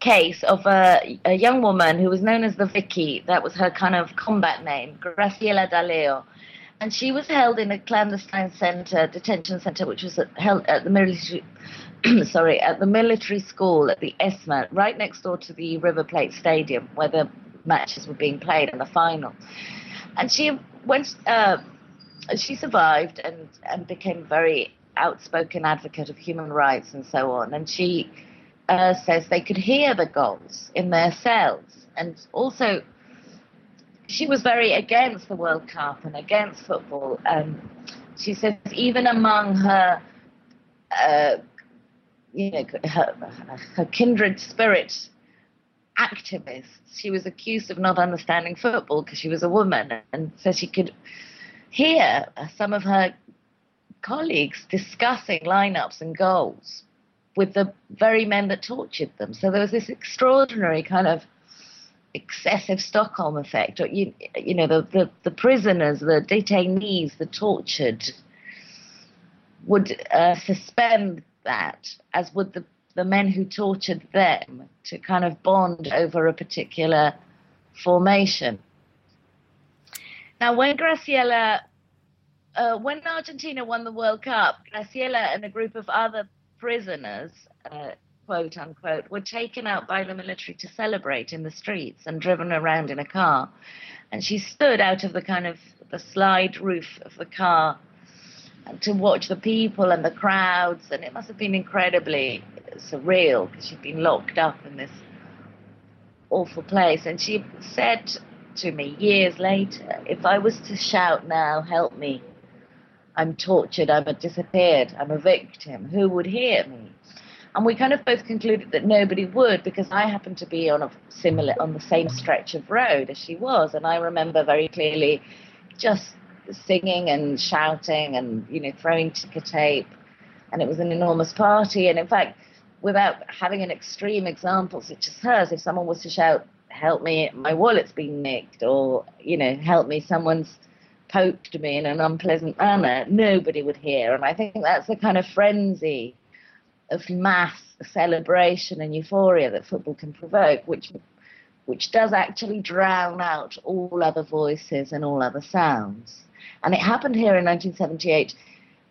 case of a, a young woman who was known as the Vicky. That was her kind of combat name, Graciela Daleo and she was held in a clandestine center, detention center, which was held at the military, sorry, at the military school at the ESMA, right next door to the River Plate Stadium, where the matches were being played in the final. And she went, uh, she survived and and became very outspoken advocate of human rights and so on. And she uh, says they could hear the goals in their cells, and also she was very against the World Cup and against football. Um, she says even among her, uh, you know, her, her kindred spirit activists, she was accused of not understanding football because she was a woman, and so she could hear some of her colleagues discussing lineups and goals with the very men that tortured them. So there was this extraordinary kind of excessive Stockholm effect, or you, you know, the, the, the prisoners, the detainees, the tortured, would uh, suspend that, as would the, the men who tortured them, to kind of bond over a particular formation. Now, when Graciela, uh, when Argentina won the World Cup, Graciela and a group of other prisoners uh, quote unquote, were taken out by the military to celebrate in the streets and driven around in a car. And she stood out of the kind of the slide roof of the car to watch the people and the crowds. And it must have been incredibly surreal because she'd been locked up in this awful place. And she said to me years later, if I was to shout now, help me, I'm tortured, I'm a disappeared, I'm a victim, who would hear me? And we kind of both concluded that nobody would because I happened to be on a similar on the same stretch of road as she was, and I remember very clearly just singing and shouting and you know throwing ticker tape, and it was an enormous party. And in fact, without having an extreme example such as hers, if someone was to shout, "Help me, my wallet's been nicked," or you know, "Help me, someone's." poked me in an unpleasant manner, nobody would hear. And I think that's the kind of frenzy of mass celebration and euphoria that football can provoke, which which does actually drown out all other voices and all other sounds. And it happened here in 1978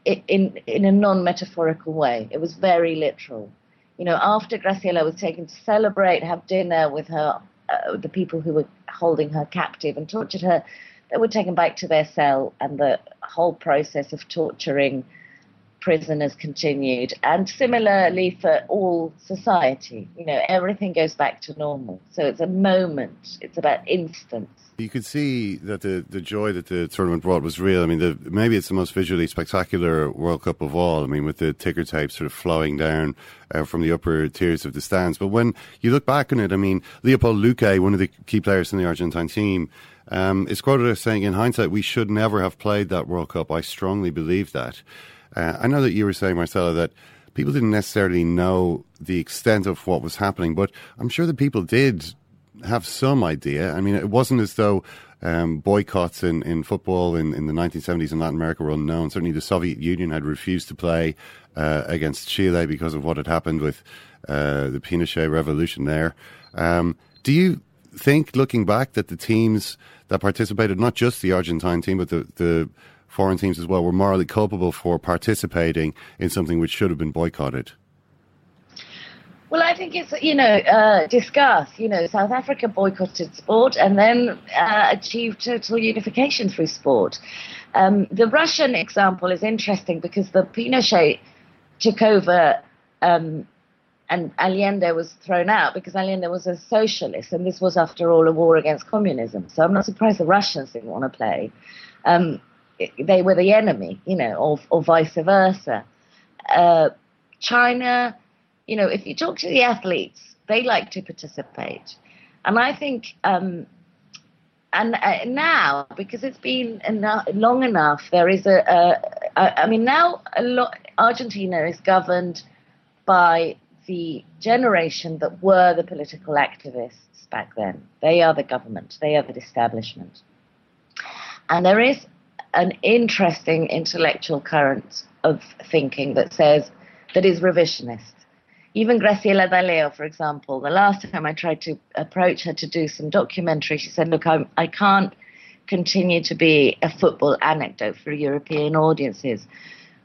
in in a non-metaphorical way. It was very literal. You know, after Graciela was taken to celebrate, have dinner with her, uh, the people who were holding her captive and tortured her, they were taken back to their cell, and the whole process of torturing prisoners continued. And similarly for all society, you know, everything goes back to normal. So it's a moment, it's about instance. You could see that the, the joy that the tournament brought was real. I mean, the, maybe it's the most visually spectacular World Cup of all. I mean, with the ticker tape sort of flowing down uh, from the upper tiers of the stands. But when you look back on it, I mean, Leopoldo Luque, one of the key players in the Argentine team, um, is quoted as saying, in hindsight, we should never have played that World Cup. I strongly believe that. Uh, I know that you were saying, Marcela, that people didn't necessarily know the extent of what was happening, but I'm sure that people did have some idea. I mean, it wasn't as though um, boycotts in, in football in, in the 1970s in Latin America were unknown. Certainly, the Soviet Union had refused to play uh, against Chile because of what had happened with uh, the Pinochet revolution there. Um, do you think, looking back, that the teams that participated, not just the Argentine team, but the, the foreign teams as well, were morally culpable for participating in something which should have been boycotted? Well, I think it's, you know, uh, discuss. You know, South Africa boycotted sport and then uh, achieved total unification through sport. Um, the Russian example is interesting because the Pinochet took over um, and Allende was thrown out because Allende was a socialist, and this was, after all, a war against communism. So I'm not surprised the Russians didn't want to play. Um, they were the enemy, you know, or, or vice versa. Uh, China you know, if you talk to the athletes, they like to participate. And I think, um, and uh, now, because it's been enough, long enough, there is a, a, a I mean, now a lot, Argentina is governed by the generation that were the political activists back then. They are the government, they are the establishment. And there is an interesting intellectual current of thinking that says that is revisionist even Graciela Daleo, for example, the last time I tried to approach her to do some documentary, she said, Look, I'm, I can't continue to be a football anecdote for European audiences.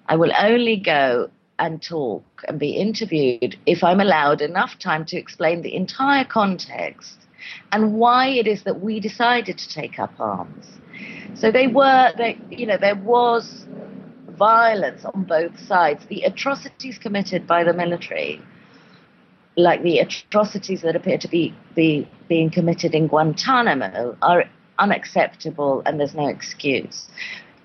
I will only go and talk and be interviewed if I'm allowed enough time to explain the entire context and why it is that we decided to take up arms. So they were, they, you know, there was violence on both sides. The atrocities committed by the military like the atrocities that appear to be, be being committed in Guantanamo are unacceptable and there's no excuse.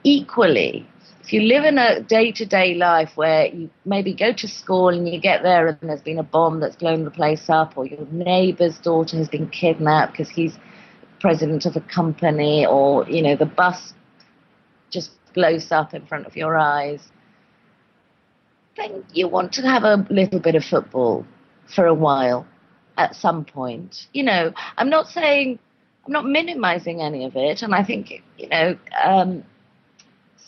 Equally, if you live in a day to day life where you maybe go to school and you get there and there's been a bomb that's blown the place up, or your neighbor's daughter has been kidnapped because he's president of a company, or you know the bus just blows up in front of your eyes, then you want to have a little bit of football for a while at some point. You know, I'm not saying, I'm not minimizing any of it. And I think, you know, um,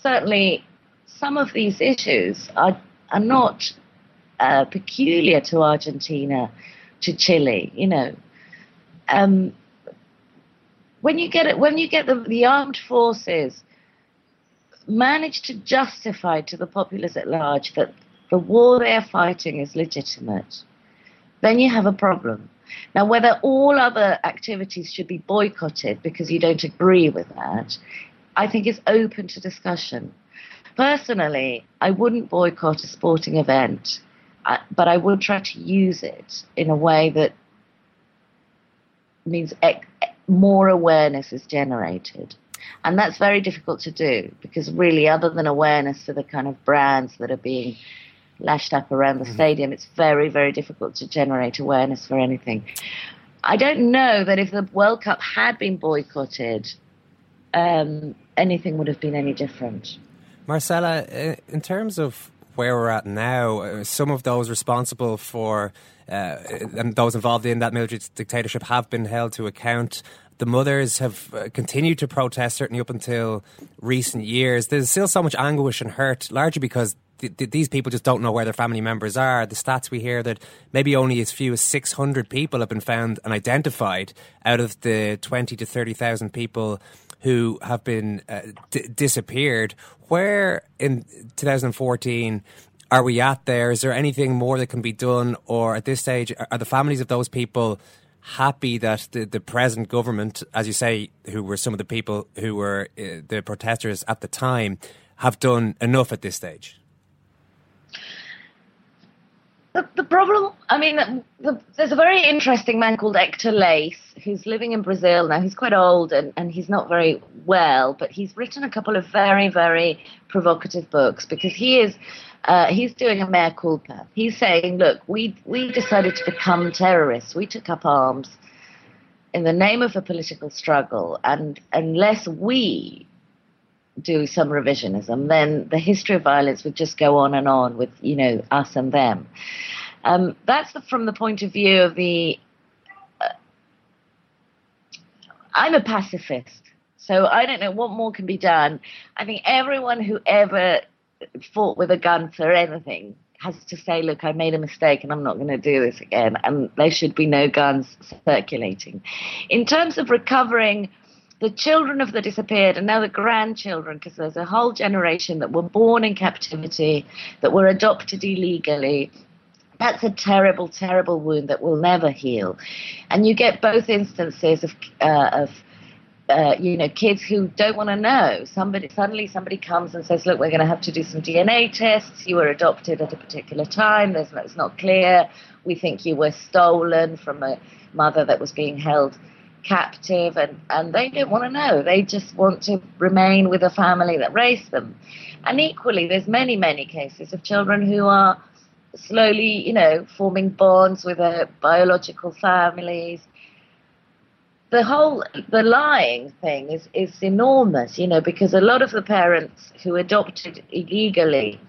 certainly some of these issues are, are not uh, peculiar to Argentina, to Chile, you know. Um, when you get it, when you get the, the armed forces manage to justify to the populace at large that the war they are fighting is legitimate, then you have a problem. Now, whether all other activities should be boycotted because you don't agree with that, I think is open to discussion. Personally, I wouldn't boycott a sporting event, uh, but I would try to use it in a way that means more awareness is generated. And that's very difficult to do because, really, other than awareness for the kind of brands that are being lashed up around the mm-hmm. stadium, it's very, very difficult to generate awareness for anything. I don't know that if the World Cup had been boycotted, um, anything would have been any different. Marcela, in terms of where we're at now, uh, some of those responsible for uh, and those involved in that military dictatorship have been held to account. The mothers have uh, continued to protest, certainly up until recent years. There's still so much anguish and hurt, largely because th- th- these people just don't know where their family members are. The stats we hear that maybe only as few as 600 people have been found and identified out of the 20 to 30,000 people who have been uh, d- disappeared. Where in 2014 are we at there? Is there anything more that can be done? Or at this stage, are the families of those people happy that the, the present government, as you say, who were some of the people who were uh, the protesters at the time, have done enough at this stage? The, the problem, I mean, the, there's a very interesting man called Hector Leis who's living in Brazil now. He's quite old and, and he's not very well, but he's written a couple of very, very provocative books because he is uh, he's doing a mea culpa. He's saying, look, we we decided to become terrorists. We took up arms in the name of a political struggle, and unless we do some revisionism, then the history of violence would just go on and on with, you know, us and them. Um, that's the, from the point of view of the uh, I'm a pacifist, so I don't know what more can be done. I think everyone who ever fought with a gun for anything has to say, look, I made a mistake and I'm not going to do this again. And there should be no guns circulating. In terms of recovering the children of the disappeared and now the grandchildren, because there's a whole generation that were born in captivity, that were adopted illegally. That's a terrible, terrible wound that will never heal. And you get both instances of, uh, of uh, you know, kids who don't want to know. Somebody suddenly somebody comes and says, "Look, we're going to have to do some DNA tests. You were adopted at a particular time. There's it's not clear. We think you were stolen from a mother that was being held captive, and and they don't want to know. They just want to remain with a family that raised them. And equally, there's many many cases of children who are slowly, you know, forming bonds with their biological families the whole the lying thing is is enormous, you know, because a lot of the parents who adopted illegally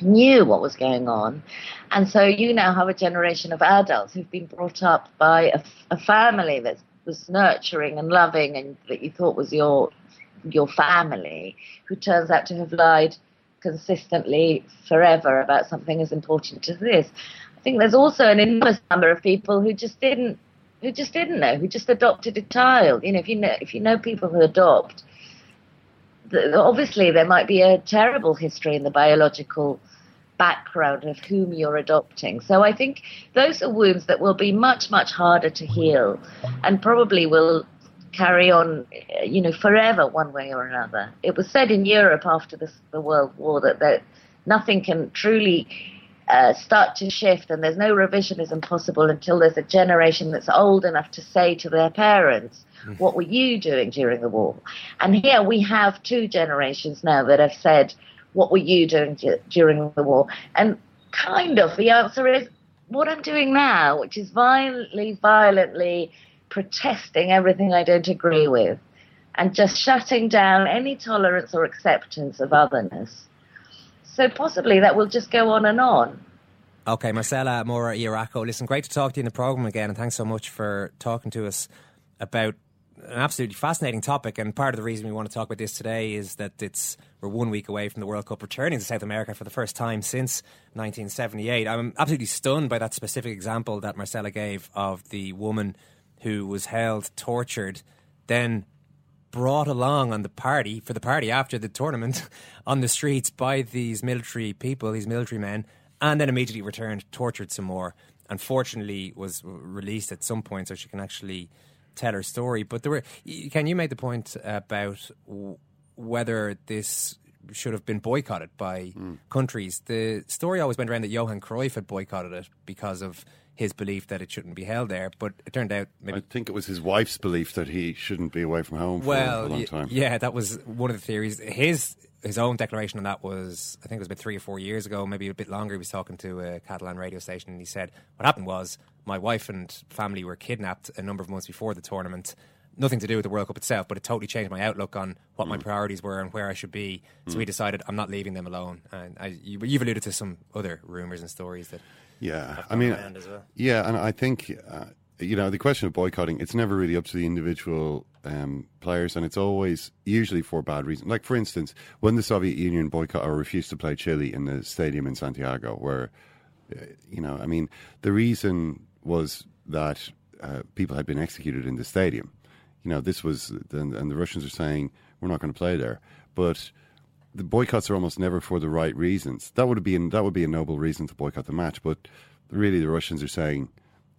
knew what was going on, and so you now have a generation of adults who've been brought up by a, a family that was nurturing and loving and that you thought was your your family, who turns out to have lied consistently forever about something as important as this. I think there's also an enormous number of people who just didn't who just didn't know, who just adopted a child. You know, if you know if you know people who adopt, obviously there might be a terrible history in the biological background of whom you're adopting. So I think those are wounds that will be much much harder to heal, and probably will carry on, you know, forever one way or another. It was said in Europe after the, the World War that, that nothing can truly uh, start to shift, and there's no revisionism possible until there's a generation that's old enough to say to their parents, mm-hmm. What were you doing during the war? And here we have two generations now that have said, What were you doing d- during the war? And kind of the answer is, What I'm doing now, which is violently, violently protesting everything I don't agree with and just shutting down any tolerance or acceptance of otherness so possibly that will just go on and on. Okay, Marcela Mora y Araujo, oh, listen, great to talk to you in the programme again, and thanks so much for talking to us about an absolutely fascinating topic. And part of the reason we want to talk about this today is that it's we're one week away from the World Cup returning to South America for the first time since 1978. I'm absolutely stunned by that specific example that Marcela gave of the woman who was held, tortured, then brought along on the party for the party after the tournament on the streets by these military people, these military men, and then immediately returned, tortured some more. Unfortunately, was released at some point so she can actually tell her story. But there were, can you make the point about whether this should have been boycotted by mm. countries? The story always went around that Johan Cruyff had boycotted it because of his belief that it shouldn't be held there. But it turned out maybe I think it was his wife's belief that he shouldn't be away from home well, for a long time. Yeah, that was one of the theories. His his own declaration on that was I think it was about three or four years ago, maybe a bit longer. He was talking to a Catalan radio station and he said what happened was my wife and family were kidnapped a number of months before the tournament. Nothing to do with the World Cup itself, but it totally changed my outlook on what mm. my priorities were and where I should be. So mm. we decided I'm not leaving them alone. And I, you, you've alluded to some other rumours and stories that yeah, I mean, well. yeah, and I think uh, you know the question of boycotting. It's never really up to the individual um, players, and it's always usually for bad reasons. Like for instance, when the Soviet Union boycott or refused to play Chile in the stadium in Santiago, where uh, you know, I mean, the reason was that uh, people had been executed in the stadium. You know, this was, and the Russians are saying we're not going to play there, but the boycotts are almost never for the right reasons. That would be that would be a noble reason to boycott the match, but really the Russians are saying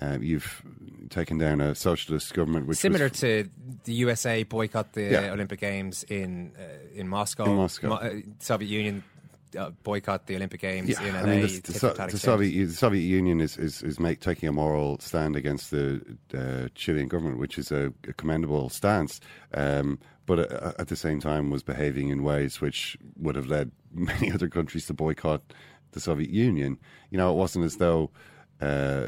uh, you've taken down a socialist government, which similar to the USA boycott the yeah. Olympic Games in uh, in Moscow. In Moscow, Mo- uh, Soviet Union uh, boycott the Olympic Games yeah, in LA. I mean, the, the, so, the, Soviet, the, Soviet, Union is is, is make, taking a moral stand against the uh, Chilean government, which is a, a commendable stance. Um, but uh, at the same time was behaving in ways which would have led many other countries to boycott the Soviet Union. You know, it wasn't as though Uh,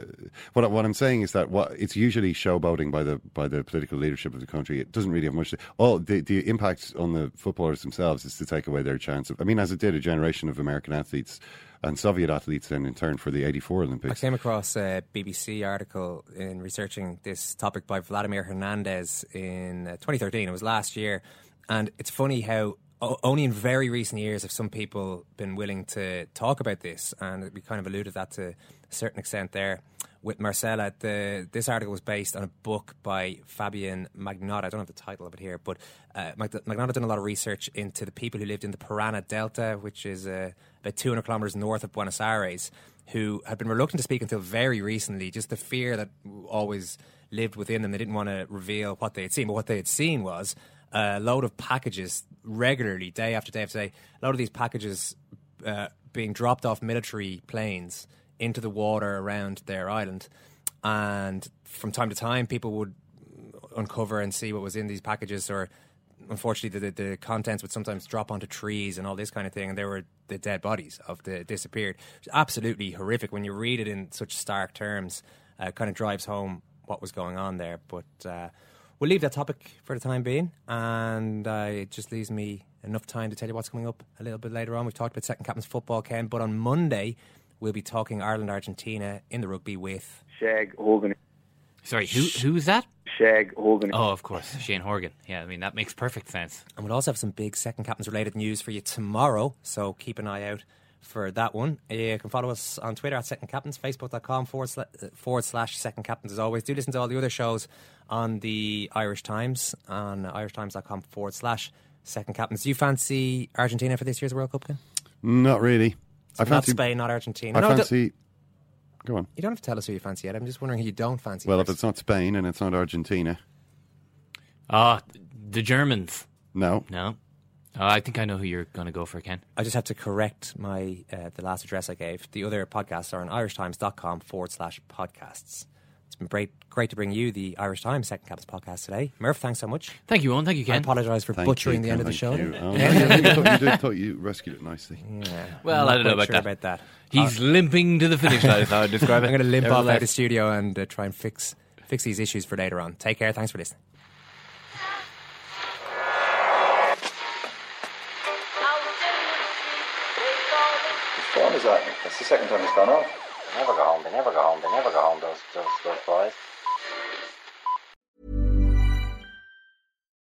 what what I'm saying is that what it's usually showboating by the by the political leadership of the country. It doesn't really have much. To, all the the impact on the footballers themselves is to take away their chance. Of, I mean, as it did a generation of American athletes and Soviet athletes, then in turn for the '84 Olympics. I came across a BBC article in researching this topic by Vladimir Hernandez in uh, 2013. It was last year, and it's funny how only in very recent years have some people been willing to talk about this, and we kind of alluded that to certain extent there with Marcela. The, this article was based on a book by Fabian Magnotta. I don't have the title of it here, but uh, Mag- Magnotta done a lot of research into the people who lived in the Parana Delta, which is uh, about 200 kilometres north of Buenos Aires, who had been reluctant to speak until very recently. Just the fear that always lived within them. They didn't want to reveal what they had seen, but what they had seen was a load of packages regularly, day after day after day. A lot of these packages uh, being dropped off military planes into the water around their island. And from time to time, people would uncover and see what was in these packages, or unfortunately, the, the, the contents would sometimes drop onto trees and all this kind of thing. And there were the dead bodies of the disappeared. It's absolutely horrific when you read it in such stark terms. Uh, kind of drives home what was going on there. But uh, we'll leave that topic for the time being, and uh, it just leaves me enough time to tell you what's coming up a little bit later on. We've talked about second captain's football, Ken, but on Monday we'll be talking Ireland Argentina in the rugby with Shag Hogan. Sorry, who who's that? Shag Hogan. Oh, of course, Shane Horgan. Yeah, I mean that makes perfect sense. And we'll also have some big second captains related news for you tomorrow, so keep an eye out for that one. You can follow us on Twitter at Second Captains, Facebook.com forward, sla- uh, forward slash Second Captains as always. Do listen to all the other shows on the Irish Times on irishtimes.com forward slash Second Captains. Do you fancy Argentina for this year's World Cup, Ken? Not really. So I fancy not Spain, not Argentina. I No, don't- fancy. Go on. You don't have to tell us who you fancy yet. I'm just wondering who you don't fancy. Well, first. if it's not Spain and it's not Argentina, Ah, the Germans. no. No. Uh, I think I know who you're going to go for, Ken. I just have to correct my uh, the last address I gave. The other podcasts are on irishtimes.com forward slash podcasts. It's been great, great to bring you the Irish Times Second Captains podcast today. Murph, thanks so much. Thank you, Eoin. Thank you, I Ken. apologise for Thank butchering you, the end of the show. you. there. Oh, I thought you did. Thought you rescued it nicely. Yeah. Well, I'm don't know about quite that. about that. He's limping to the finish line, is how I describe it. I'm going to limp off out of the studio and uh, try and fix fix these issues for later on. Take care. Thanks for listening. Whose phone is that? That's the second time it's gone off. Never go home. They never go home. They never go home. Those those those boys.